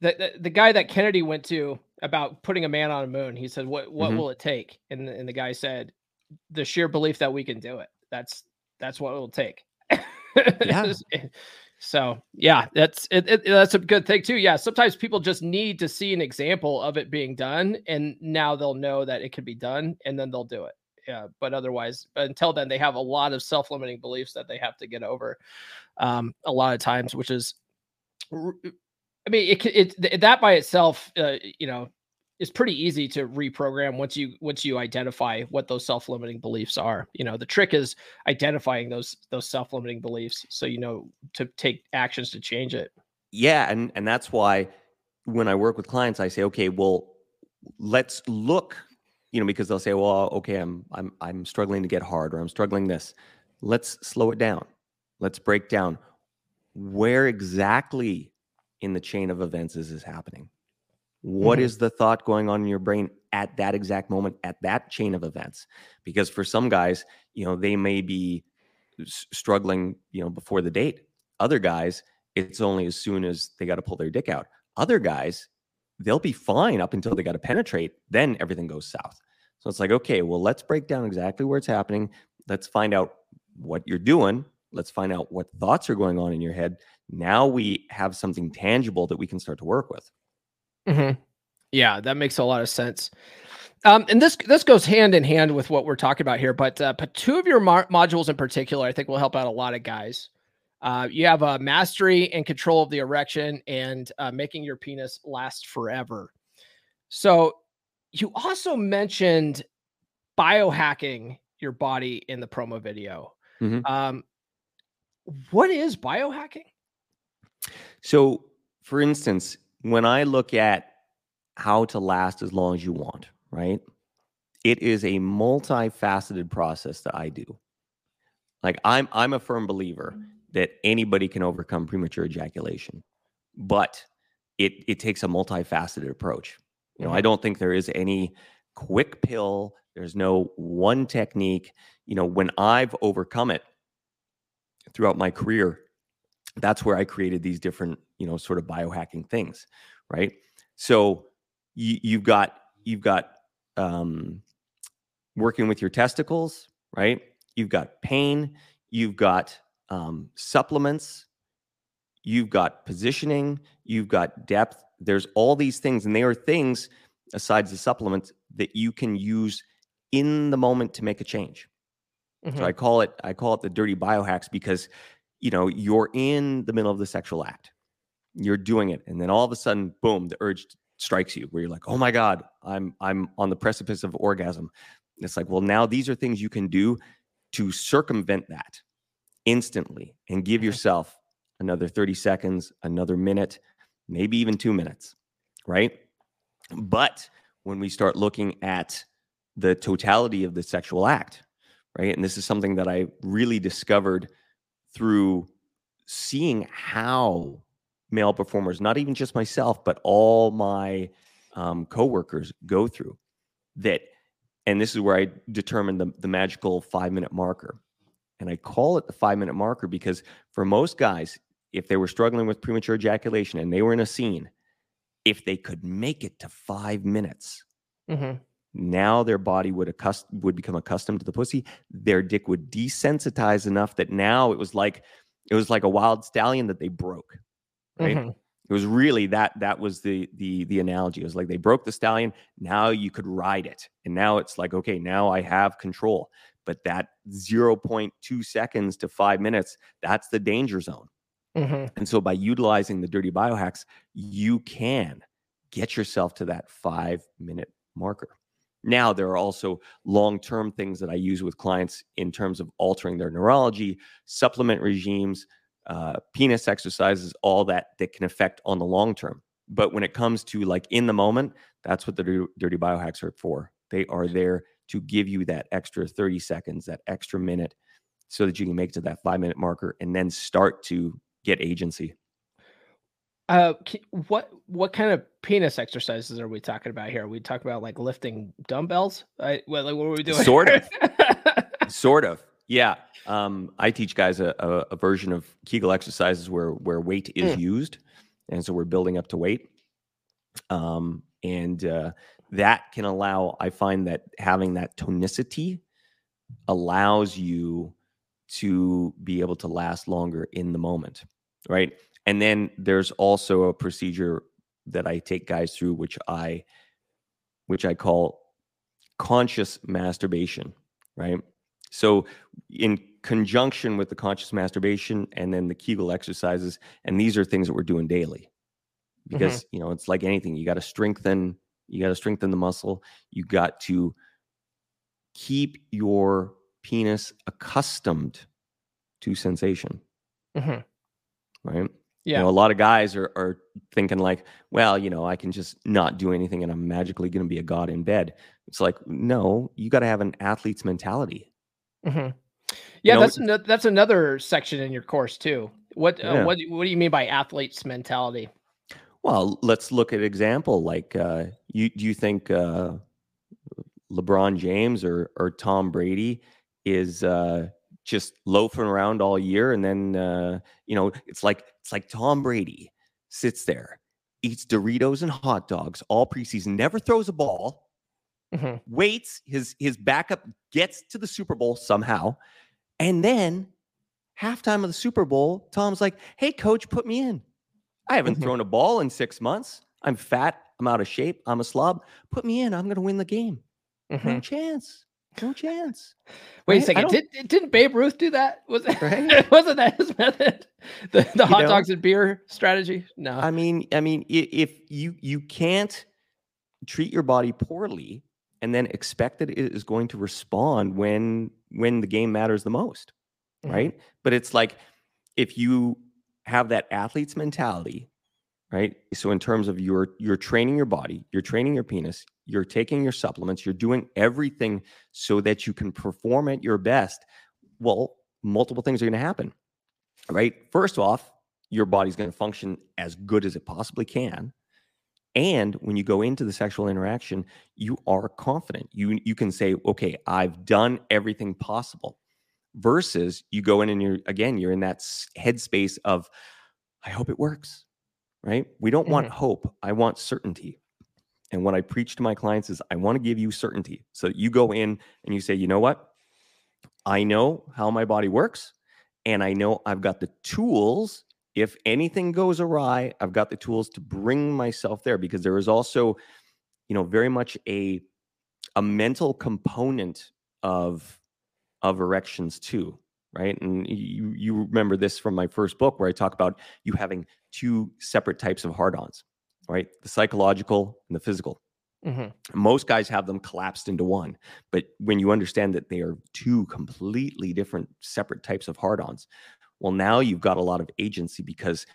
the, the, the guy that Kennedy went to about putting a man on a moon, he said, What what Mhm. will it take? And the, and the guy said, The sheer belief that we can do it. That's that's what it will take. Yeah. So yeah, that's it, it, that's a good thing too. Yeah, sometimes people just need to see an example of it being done, and now they'll know that it can be done, and then they'll do it. Yeah, but otherwise, until then, they have a lot of self-limiting beliefs that they have to get over. Um, a lot of times, which is, I mean, it it that by itself, uh, you know, is pretty easy to reprogram once you once you identify what those self-limiting beliefs are. You know, the trick is identifying those those self-limiting beliefs so you know to take actions to change it. Yeah, and and that's why when I work with clients, I say, okay, well, let's look, you know, because they'll say, well, okay, I'm I'm I'm struggling to get hard, or I'm struggling this. Let's slow it down. Let's break down where exactly in the chain of events is this happening. What Mhm. is the thought going on in your brain at that exact moment, at that chain of events? Because for some guys, you know, they may be s- struggling, you know, before the date. Other guys, it's only as soon as they got to pull their dick out. Other guys, they'll be fine up until they got to penetrate. Then everything goes south. So it's like, okay, well, let's break down exactly where it's happening. Let's find out what you're doing. Let's find out what thoughts are going on in your head. Now we have something tangible that we can start to work with. Mm-hmm. Yeah, that makes a lot of sense. Um, and this this goes hand in hand with what we're talking about here, but uh, but two of your mo- modules in particular, I think will help out a lot of guys. Uh, you have a mastery and control of the erection and uh, making your penis last forever. So you also mentioned biohacking your body in the promo video. Mhm. Um, what is biohacking? So, for instance, when I look at how to last as long as you want, right? It is a multifaceted process that I do. Like I'm I'm a firm believer mm-hmm. that anybody can overcome premature ejaculation, but it it takes a multifaceted approach. You know, I mm-hmm. don't think there is any quick pill. There's no one technique. You know, when I've overcome it throughout my career, that's where I created these different, you know, sort of biohacking things, right? So you, you've got you've got um, working with your testicles, right? You've got pain. You've got um, supplements. You've got positioning. You've got depth. There's all these things, and they are things besides the supplements that you can use in the moment to make a change. So I call it I call it the dirty biohacks because you know you're in the middle of the sexual act. You're doing it and then all of a sudden boom the urge strikes you where you're like, "Oh my god, I'm I'm on the precipice of orgasm." It's like, "Well, now these are things you can do to circumvent that instantly and give yourself another 30 seconds, another minute, maybe even 2 minutes." Right? But when we start looking at the totality of the sexual act, right? And this is something that I really discovered through seeing how male performers, not even just myself, but all my um, coworkers go through that. And this is where I determined the, the magical five minute marker. And I call it the five minute marker because for most guys, if they were struggling with premature ejaculation and they were in a scene, if they could make it to five minutes, Mhm. Now their body would accust- would become accustomed to the pussy their dick would desensitize enough that now it was like it was like a wild stallion that they broke right Mhm. it was really that that was the the the analogy it was like they broke the stallion now you could ride it and now it's like okay now i have control but that 0.2 seconds to 5 minutes that's the danger zone Mhm. and so by utilizing the dirty biohacks, you can get yourself to that five minute marker. Now, there are also long term things that I use with clients in terms of altering their neurology, supplement regimes, uh, penis exercises, all that that can affect on the long term. But when it comes to like in the moment, that's what the dir- dirty biohacks are for. They are there to give you that extra 30 seconds, that extra minute, so that you can make to that five minute marker and then start to get agency. Uh, what what kind of penis exercises are we talking about here? Are we talking about like lifting dumbbells? I, what, like, what are we doing? Sort of. Sort of. Yeah. Um, I teach guys a, a, a version of Kegel exercises where where weight is used, and so we're building up to weight. Um, and uh, that can allow. I find that having that tonicity allows you to be able to last longer in the moment, right? And then there's also a procedure that I take guys through, which I which I call conscious masturbation, right? So, in conjunction with the conscious masturbation and then the Kegel exercises, and these are things that we're doing daily. Because you know it's like anything you got to strengthen you got to strengthen the muscle. You got to keep your penis accustomed to sensation. Mhm. right Yeah. you know a lot of guys are, are thinking like well you know i can just not do anything and i'm magically going to be a god in bed it's like no you got to have an athlete's mentality Mhm. Yeah, know, that's ano- that's another section in your course too. What uh, Yeah. what what do you mean by athlete's mentality? Well, let's look at example. Like, uh, you do you think uh, LeBron James or or Tom Brady is uh, just loafing around all year, and then uh, you know it's like it's like Tom Brady sits there, eats Doritos and hot dogs all preseason, never throws a ball, Mhm. waits his his backup gets to the Super Bowl somehow, and then halftime of the Super Bowl, Tom's like, "Hey, coach, put me in." I haven't Mhm. thrown a ball in six months. I'm fat. I'm out of shape. I'm a slob. Put me in. I'm going to win the game. Mhm. No chance. No chance. Wait a Right? I second. Did, didn't Babe Ruth do that? Was it, Right? wasn't that his method? The, the hot know? dogs and beer strategy? No. I mean, I mean, if you you can't treat your body poorly and then expect that it is going to respond when when the game matters the most, Mhm. right? But it's like if you have that athlete's mentality, right? So in terms of you're you're training your body, you're training your penis, you're taking your supplements, you're doing everything so that you can perform at your best. Well, multiple things are going to happen, right? First off, your body's going to function as good as it possibly can. And when you go into the sexual interaction, you are confident. You you can say, "Okay, I've done everything possible." Versus you go in and you're again, you're in that headspace of, "I hope it works." Right? We don't want mm-hmm. hope. I want certainty. And what I preach to my clients is, I want to give you certainty. So you go in and you say, "You know what? I know how my body works, and I know I've got the tools if anything goes awry, I've got the tools to bring myself there because there is also, you know, very much a a mental component of of erections too, right? And you you remember this from my first book where I talk about you having two separate types of hard-ons, right? The psychological and the physical. Mhm. Most guys have them collapsed into one, but when you understand that they are two completely different separate types of hard-ons, well, now you've got a lot of agency because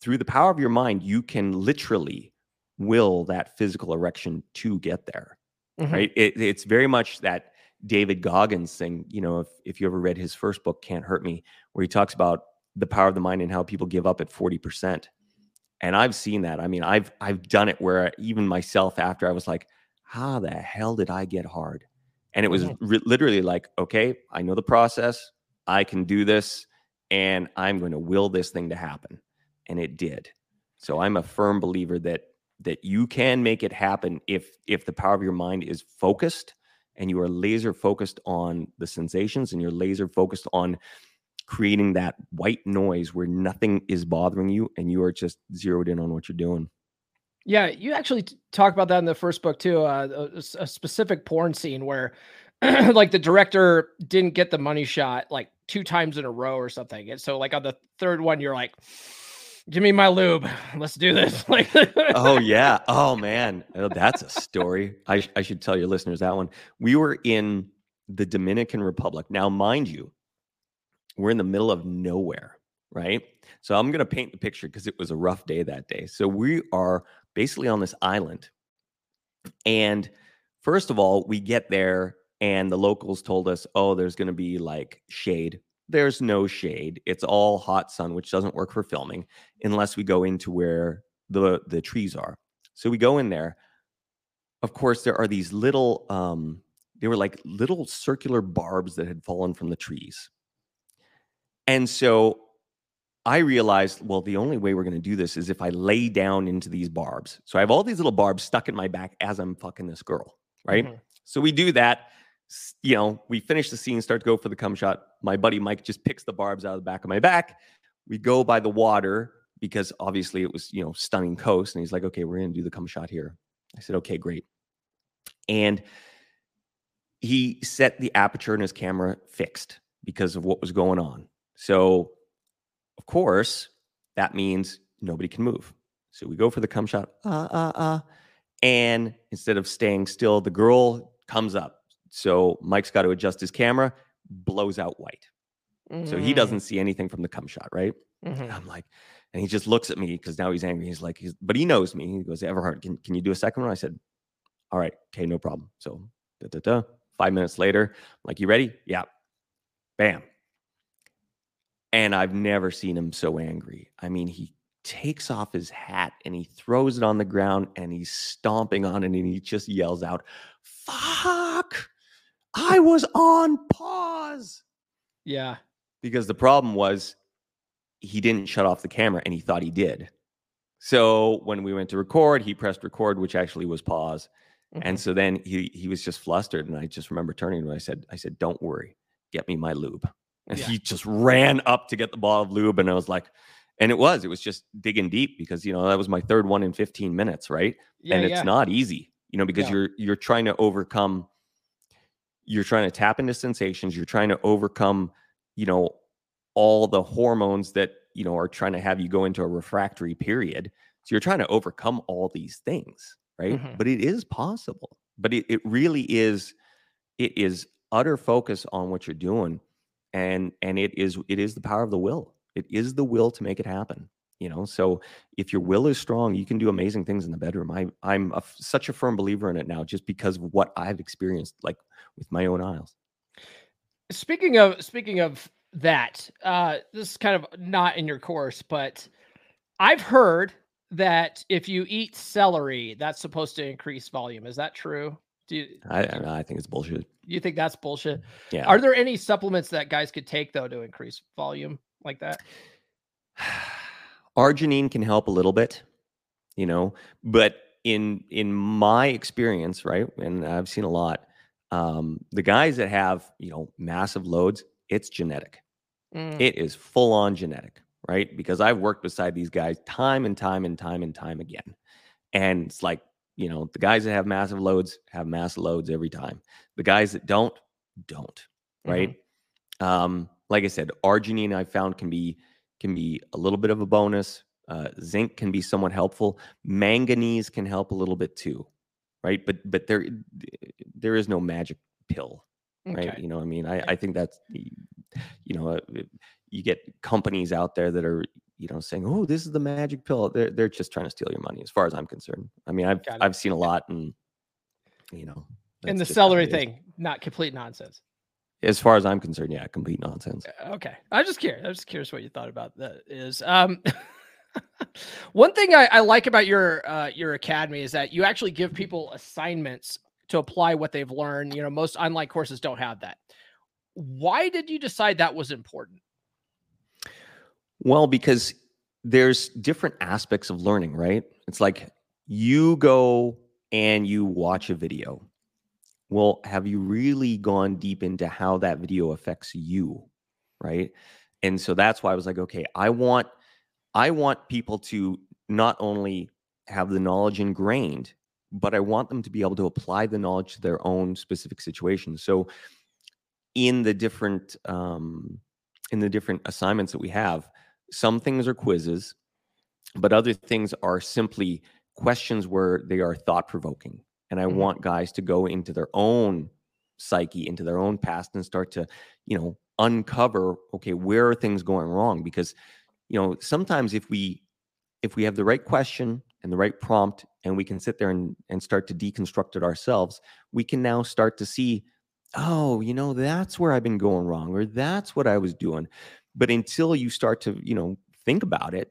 through the power of your mind, you can literally will that physical erection to get there. Mhm. Right. It, it's very much that David Goggins thing. You know, if, if you ever read his first book, Can't Hurt Me, where he talks about the power of the mind and how people give up at 40%. And I've seen that. I mean, I've I've done it where even myself after I was like, how the hell did I get hard? And it was ri- literally like, okay, I know the process. I can do this and I'm going to will this thing to happen. And it did. So I'm a firm believer that that you can make it happen if if the power of your mind is focused and you are laser focused on the sensations and you're laser focused on creating that white noise where nothing is bothering you and you are just zeroed in on what you're doing. Yeah, you actually talk about that in the first book too. Uh, a- a, specific porn scene where, like, the director didn't get the money shot like two times in a row or something, and so like on the third one, you're like, "Give me my lube, let's do this." Like, oh yeah oh man Oh, that's a story I, sh- I should tell your listeners that one we were in the dominican republic now mind you we're in the middle of nowhere right so i'm going to paint the picture because it was a rough day that day so we are basically on this island and first of all we get there and the locals told us oh there's going to be like shade there's no shade it's all hot sun which doesn't work for filming unless we go into where the the trees are. So we go in there. Of course, there are these little um they were like little circular barbs that had fallen from the trees. And so I realized, well, the only way we're going to do this is if I lay down into these barbs. So I have all these little barbs stuck in my back as I'm fucking this girl, right? Mhm. So we do that. You know, we finish the scene, start to go for the cum shot. My buddy Mike just picks the barbs out of the back of my back. We go by the water because obviously it was, you know, stunning coast. And he's like, okay, we're going to do the cum shot here. I said, okay, great. And he set the aperture in his camera fixed because of what was going on. So, of course, that means nobody can move. So we go for the cum shot, uh, uh, uh, and instead of staying still, the girl comes up. So Mike's got to adjust his camera, blows out white. So he Mm, doesn't see anything from the cum shot, right? mhm. I'm like, and he just looks at me because now he's angry. He's like, he's, but he knows me. He goes, Everhard, can, can you do a second one? I said, all right, okay, no problem. So da, da, da. five minutes later, I'm like, you ready? Yeah. Bam. And I've never seen him so angry. I mean, he takes off his hat and he throws it on the ground and he's stomping on it and he just yells out, fuck, I was on pause Yeah. because the problem was he didn't shut off the camera and he thought he did. So when we went to record, he pressed record, which actually was pause. And Mhm. so then he he was just flustered. And I just remember turning to him. I said, I said, Don't worry, get me my lube. And Yeah. he just ran up to get the ball of lube. And I was like, and it was, it was just digging deep because you know that was my third one in 15 minutes, right? yeah, and it's yeah. not easy. you know, because you're you're trying to overcome you're trying to tap into sensations, you're trying to overcome, you know, all the hormones that, you know, are trying to have you go into a refractory period. So you're trying to overcome all these things, right? Mhm. But it is possible. But it, it really is it is utter focus on what you're doing and and it is it is the power of the will. It is the will to make it happen you know so if your will is strong you can do amazing things in the bedroom i i'm a such a firm believer in it now just because of what i've experienced like with my own eyes Speaking of speaking of that, uh, this is kind of not in your course, but I've heard that if you eat celery, that's supposed to increase volume. Is that true? Do you, i i, I think it's bullshit you think that's bullshit? yeah Are there any supplements that guys could take though to increase volume like that? arginine can help a little bit you know but in in my experience right and i've seen a lot um the guys that have you know massive loads it's genetic Mm, it is full on genetic, right? Because I've worked beside these guys time and time and time and time again. And it's like, you know, the guys that have massive loads have massive loads every time. The guys that don't, don't, right? Um, like I said, arginine I found can be can be a little bit of a bonus. Uh, zinc can be somewhat helpful. Manganese can help a little bit too, right? But but there there is no magic pill right? Okay. You know, I mean, I, I think that's, you know, uh, you get companies out there that are, you know, saying, "Oh, this is the magic pill." They're they're just trying to steal your money, as far as I'm concerned. I mean, I've I've seen a lot, and you know, And the that's just how celery thing, not complete nonsense. As far as I'm concerned, yeah, complete nonsense. Okay. I'm just curious. I'm just curious what you thought about that is. Um one thing I, I like about your uh your academy is that you actually give people assignments to apply what they've learned. You know, most online courses don't have that. Why did you decide that was important? Well, because there's different aspects of learning, right? It's like you go and you watch a video. Well, have you really gone deep into how that video affects you, right? And so that's why I was like, okay, I want I want people to not only have the knowledge ingrained, but I want them to be able to apply the knowledge to their own specific situations. So in the different um in the different assignments that we have, some things are quizzes, but other things are simply questions where they are thought provoking. And I Mhm. want guys to go into their own psyche, into their own past, and start to, you know, uncover okay, where are things going wrong? Because, you know, sometimes if we if we have the right question and the right prompt and we can sit there and, and start to deconstruct it ourselves, we can now start to see, oh, you know, that's where I've been going wrong, or that's what I was doing but until you start to you know think about it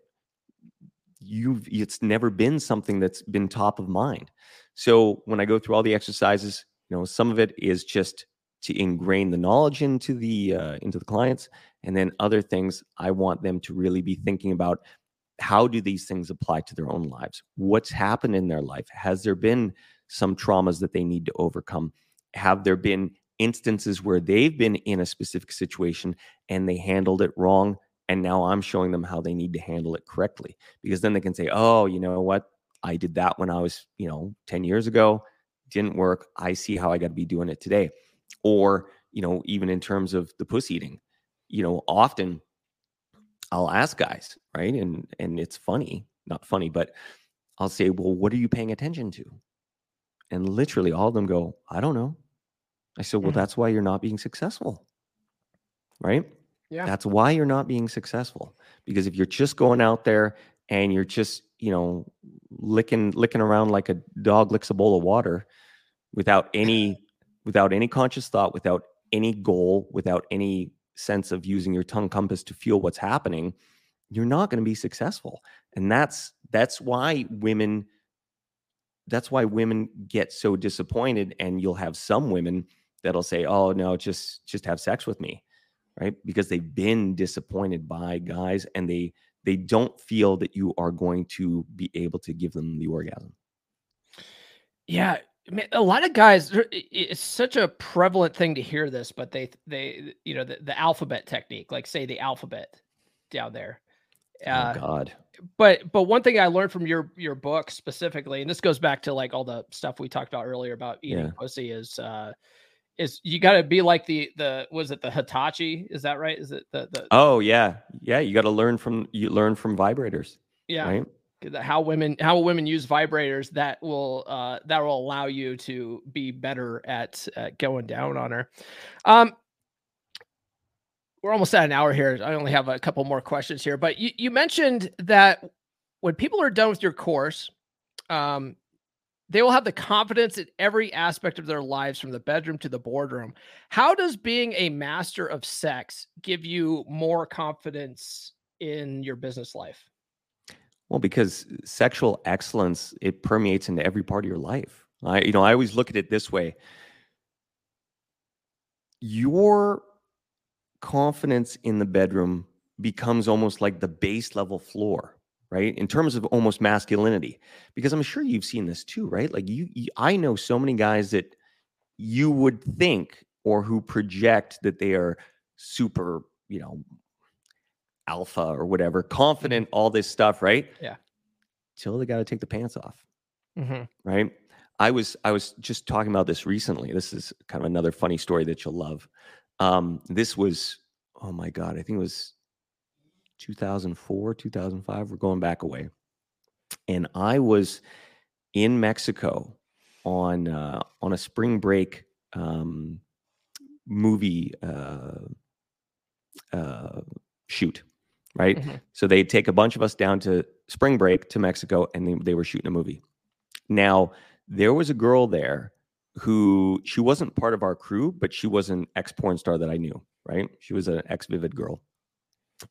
you've it's never been something that's been top of mind. So when i go through all the exercises you know some of it is just to ingrain the knowledge into the uh, into the clients and then other things i want them to really be thinking about how do these things apply to their own lives? What's happened in their life? Has there been some traumas that they need to overcome? Have there been instances where they've been in a specific situation and they handled it wrong and now i'm showing them how they need to handle it correctly because then they can say oh you know what? I did that when i was you know 10 years ago. Didn't work. I see how i got to be doing it today. Or you know even in terms of the pussy eating you know often i'll ask guys right? And and it's funny not funny but i'll say well what are you paying attention to? And literally all of them go i don't know i said well Mhm. that's why you're not being successful right Yeah. that's why you're not being successful. Because if you're just going out there and you're just, you know, licking licking around like a dog licks a bowl of water without any without any conscious thought, without any goal, without any sense of using your tongue compass to feel what's happening, you're not going to be successful. And that's that's why women that's why women get so disappointed and you'll have some women that'll say, "Oh, no, just just have sex with me." right because they've been disappointed by guys and they they don't feel that you are going to be able to give them the orgasm Yeah, I mean, a lot of guys. there- i- i- It's such a prevalent thing to hear this, but they they you know the, the alphabet technique, like say the alphabet down there, Uh, oh God. but but one thing I learned from your your book specifically, and this goes back to like all the stuff we talked about earlier about eating Yeah. pussy, is uh is you got to be like the the was it the Hitachi? Is that right? Is it the the Oh yeah, yeah. You got to learn from you learn from vibrators, yeah right? how women how women use vibrators that will uh that will allow you to be better at, at going down on her. Um we're almost at an hour here. I only have a couple more questions here, but you, you mentioned that when people are done with your course, um, they will have the confidence in every aspect of their lives from the bedroom to the boardroom. How does being a master of sex give you more confidence in your business life? Well, because sexual excellence it permeates into every part of your life. I, you know, I always look at it this way: your confidence in the bedroom becomes almost like the base level floor, right? In terms of almost masculinity, because I'm sure you've seen this too, right? Like you, you I know so many guys that you would think or who project that they are super, you know, alpha or whatever, confident, all this stuff, right? Yeah. Till they got to take the pants off Mm-hmm. right i was i was just talking about this recently this is kind of another funny story that you'll love um this was oh my god i think it was 2004 2005 we're going back away and i was in mexico on uh on a spring break um movie uh uh shoot right Mhm. so they'd take a bunch of us down to spring break to mexico and they, they were shooting a movie now, there was a girl there who she wasn't part of our crew, but she was an ex porn star that I knew, right? She was an ex Vivid girl.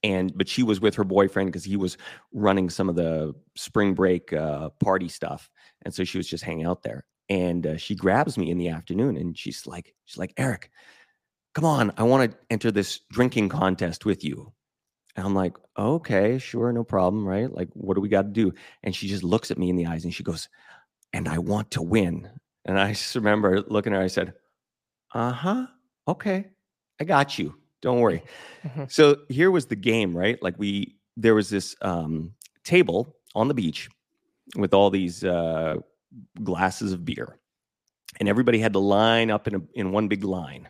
And but she was with her boyfriend because he was running some of the spring break uh, party stuff, and so she was just hanging out there. And uh, she grabs me in the afternoon, and she's like, she's like, Erik, come on, I want to enter this drinking contest with you. And I'm like, okay, sure, no problem, right? Like, what do we got to do? And she just looks at me in the eyes and she goes, and I want to win. And I just remember looking at her, I said, uh huh, okay, I got you. Don't worry. Mhm. So here was the game, right? Like, we, there was this um, table on the beach with all these uh, glasses of beer, and everybody had to line up in, a, in one big line.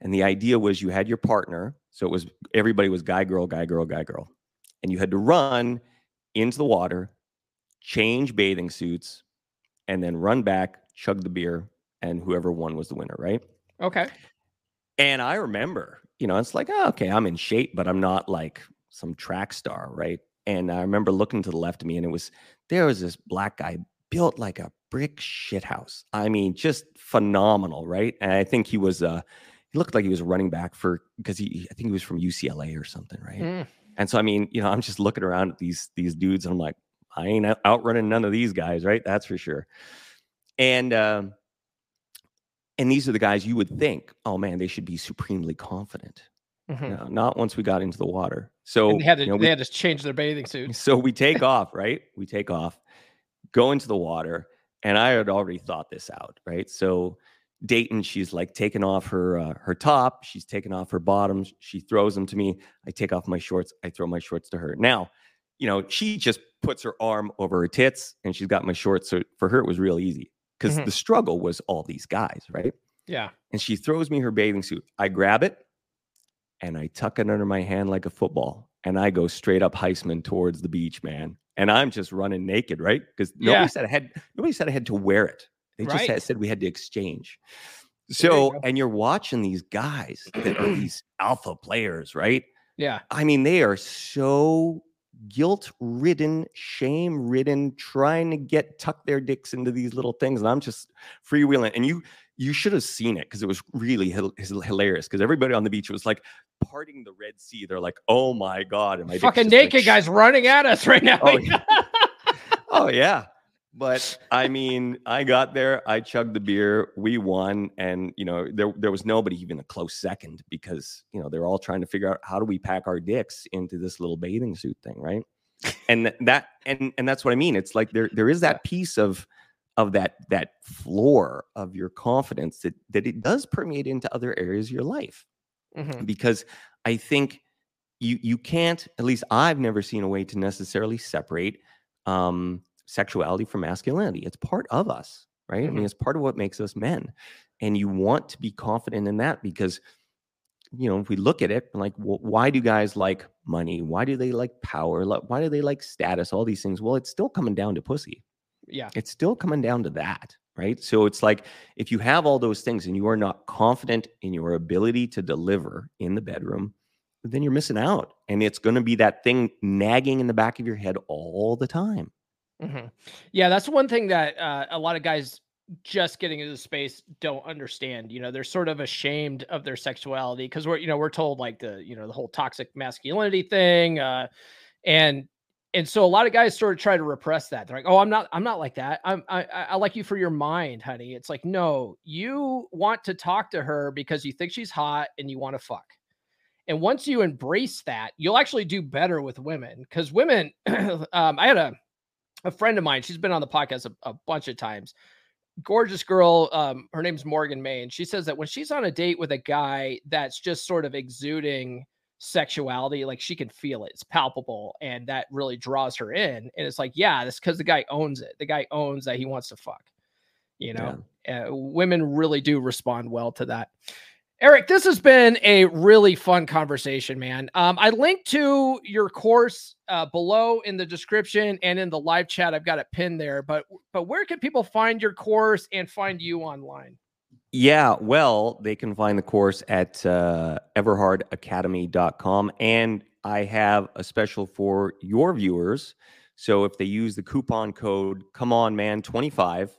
And the idea was you had your partner. So it was everybody was guy, girl, guy, girl, guy, girl. And you had to run into the water, change bathing suits, and then run back, chug the beer, and whoever won was the winner, right? Okay. And I remember, you know, it's like, oh, okay, I'm in shape, but I'm not like some track star, right? And I remember looking to the left of me, and it was there was this black guy built like a brick shithouse. I mean, just phenomenal, right? And I think he was uh he looked like he was running back for because he I think he was from UCLA or something, right? Mm. And so I mean, you know, I'm just looking around at these these dudes, and I'm like, I ain't out- outrunning none of these guys, right? That's for sure. And um, and these are the guys you would think, oh man, they should be supremely confident. Mhm. No, not once we got into the water. So And they had to you know, they we- had to change their bathing suits. so we take off, right? We take off, go into the water, and I had already thought this out, right? So Dayton, she's like taking off her uh, her top, she's taking off her bottoms, she throws them to me. I take off my shorts, I throw my shorts to her. Now, you know, she just puts her arm over her tits, and she's got my shorts. So for her, it was real easy because Mhm. the struggle was all these guys, right? Yeah. and she throws me her bathing suit. I grab it and I tuck it under my hand like a football, and I go straight up Heisman towards the beach, man. And I'm just running naked, right? Because nobody Yeah. said I had nobody said I had to wear it. They just Right. had, said we had to exchange. There you So, and you're watching these guys that are these alpha players, right? Yeah. I mean, they are so guilt ridden, shame ridden, trying to get tuck their dicks into these little things. And I'm just freewheeling. And you you should have seen it because it was really hil- hil- hilarious. Because everybody on the beach was like parting the Red Sea. They're like, "Oh my god!" And my Fucking just like, naked guys running at us right now. Oh, yeah. Oh yeah. But I mean, I got there, I chugged the beer, we won, and you know, there there was nobody even a close second because you know they're all trying to figure out how do we pack our dicks into this little bathing suit thing, right? And that and and that's what I mean. It's like there there is that piece of of that that floor of your confidence that that it does permeate into other areas of your life Mhm. because I think you you can't at least i've never seen a way to necessarily separate um sexuality from masculinity. It's part of us right? I Mhm. mean it's part of what makes us men and you want to be confident in that because you know if we look at it like wh- why do guys like money? Why do they like power? Why do they like status? All these things. Well it's still coming down to pussy. Yeah. it's still coming down to that right? So it's like if you have all those things and you are not confident in your ability to deliver in the bedroom then you're missing out and it's going to be that thing nagging in the back of your head all the time Mhm. Yeah, that's one thing that uh, a lot of guys just getting into the space don't understand. You know, they're sort of ashamed of their sexuality because we're, you know, we're told like the, you know, the whole toxic masculinity thing, uh, and and so a lot of guys sort of try to repress that. They're like, "Oh, I'm not, I'm not like that. I'm, I, I I like you for your mind, honey." It's like, no, you want to talk to her because you think she's hot and you want to fuck. And once you embrace that, you'll actually do better with women because women. um, I had a a friend of mine. She's been on the podcast a, a bunch of times. Gorgeous girl. Um, her name's Morgan May, and she says that when she's on a date with a guy that's just sort of exuding sexuality, like she can feel it. It's palpable, and that really draws her in. And it's like, yeah, that's because the guy owns it. The guy owns that he wants to fuck. You know, uh, women really do respond well to that. Erik, this has been a really fun conversation, man. Um, I linked to your course uh, below in the description and in the live chat. I've got it pinned there. But but where can people find your course and find you online? Yeah, well, they can find the course at uh, everhardacademy.com. And I have a special for your viewers. So if they use the coupon code Come On Man 25,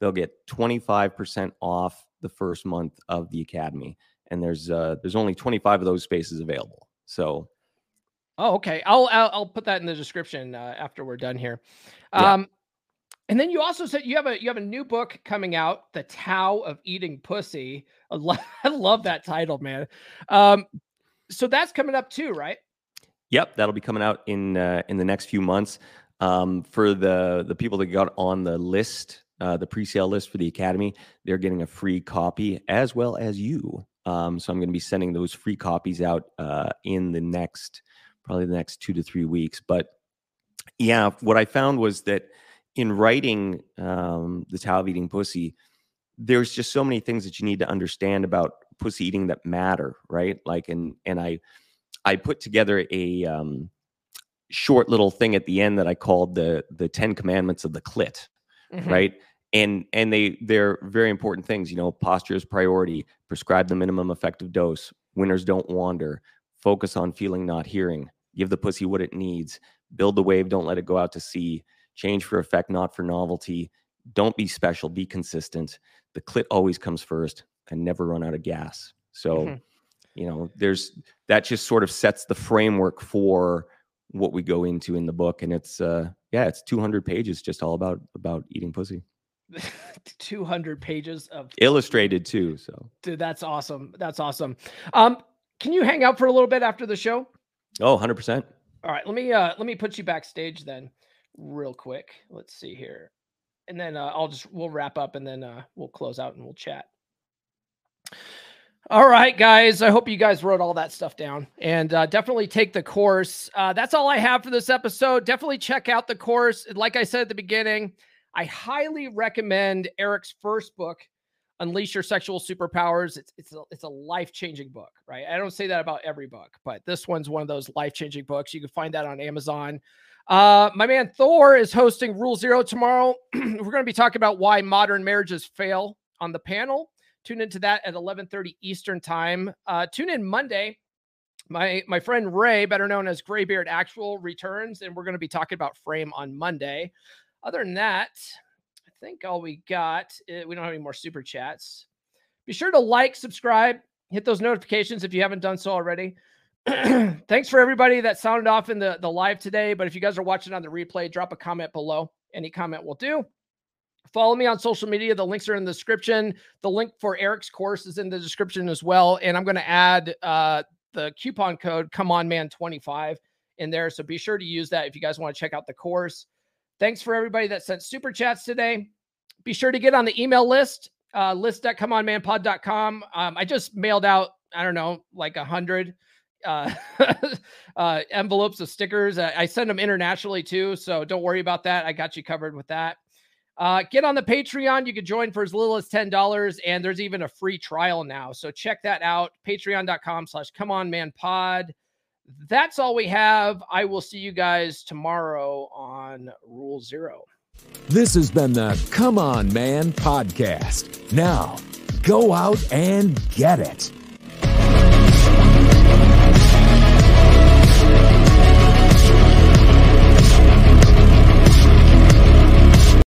they'll get 25% off the first month of the academy. And there's uh, there's only 25 of those spaces available. So Oh, okay. I'll I'll, I'll put that in the description uh, after we're done here. Yeah. Um, and then you also said you have a you have a new book coming out, The Tao of Eating Pussy. I lo- I love that title, man. Um, so that's coming up too, right? Yep, that'll be coming out in uh, in the next few months. Um, for the the people that got on the list, uh, the pre-sale list for the academy, they're getting a free copy as well as you. Um, so I'm going to be sending those free copies out uh, in the next probably the next two to three weeks. But yeah, what I found was that in writing um, the Tao of Eating Pussy, there's just so many things that you need to understand about pussy eating that matter, right? Like, and and I I put together a um, short little thing at the end that I called the the Ten Commandments of the Clit, Mhm. right? And and they they're very important things. You know, posture is priority. Prescribe the minimum effective dose. Winners don't wander. Focus on feeling, not hearing. Give the pussy what it needs. Build the wave. Don't let it go out to sea. Change for effect, not for novelty. Don't be special. Be consistent. The clit always comes first, and never run out of gas. So Mhm. you know there's that just sort of sets the framework for what we go into in the book and it's uh yeah it's 200 pages just all about about eating pussy 200 pages of illustrated too so dude, that's awesome. That's awesome. Um, can you hang out for a little bit after the show? oh 100% All right, let me uh let me put you backstage then, real quick. Let's see here, and then uh, I'll just we'll wrap up and then uh, we'll close out and we'll chat. All right, guys. I hope you guys wrote all that stuff down and uh, definitely take the course. Uh, that's all I have for this episode. Definitely check out the course. Like I said at the beginning, I highly recommend Erik's first book, Unleash Your Sexual Superpowers. It's it's a, it's a life changing book, right? I don't say that about every book, but this one's one of those life changing books. You can find that on Amazon. Uh, my man Thor is hosting Rule Zero tomorrow. We're going to be talking about why modern marriages fail on the panel. Tune into that at 11:30 Eastern time. Uh, tune in Monday. My my friend Ray, better known as Graybeard Actual, returns, and we're going to be talking about Frame on Monday. Other than that, I think all we got. eh, we don't have any more super chats. Be sure to like, subscribe, hit those notifications if you haven't done so already. Thanks for everybody that sounded off in the, the live today. But if you guys are watching on the replay, drop a comment below. Any comment will do. Follow me on social media. The links are in the description. The link for Erik's course is in the description as well. And I'm going to add uh, the coupon code Come On Man 25 in there. So be sure to use that if you guys want to check out the course. Thanks for everybody that sent super chats today. Be sure to get on the email list, uh, list.comeonmanpod.com. Um, I just mailed out, I don't know, like a hundred. uh, uh, envelopes of stickers. I, I send them internationally too, so don't worry about that. I got you covered with that. Uh, get on the Patreon. You can join for as little as $10, and there's even a free trial now. So check that out. Patreon.com slash come on man pod. That's all we have. I will see you guys tomorrow on Rule Zero. This has been the Come On Man podcast. Now, go out and get it.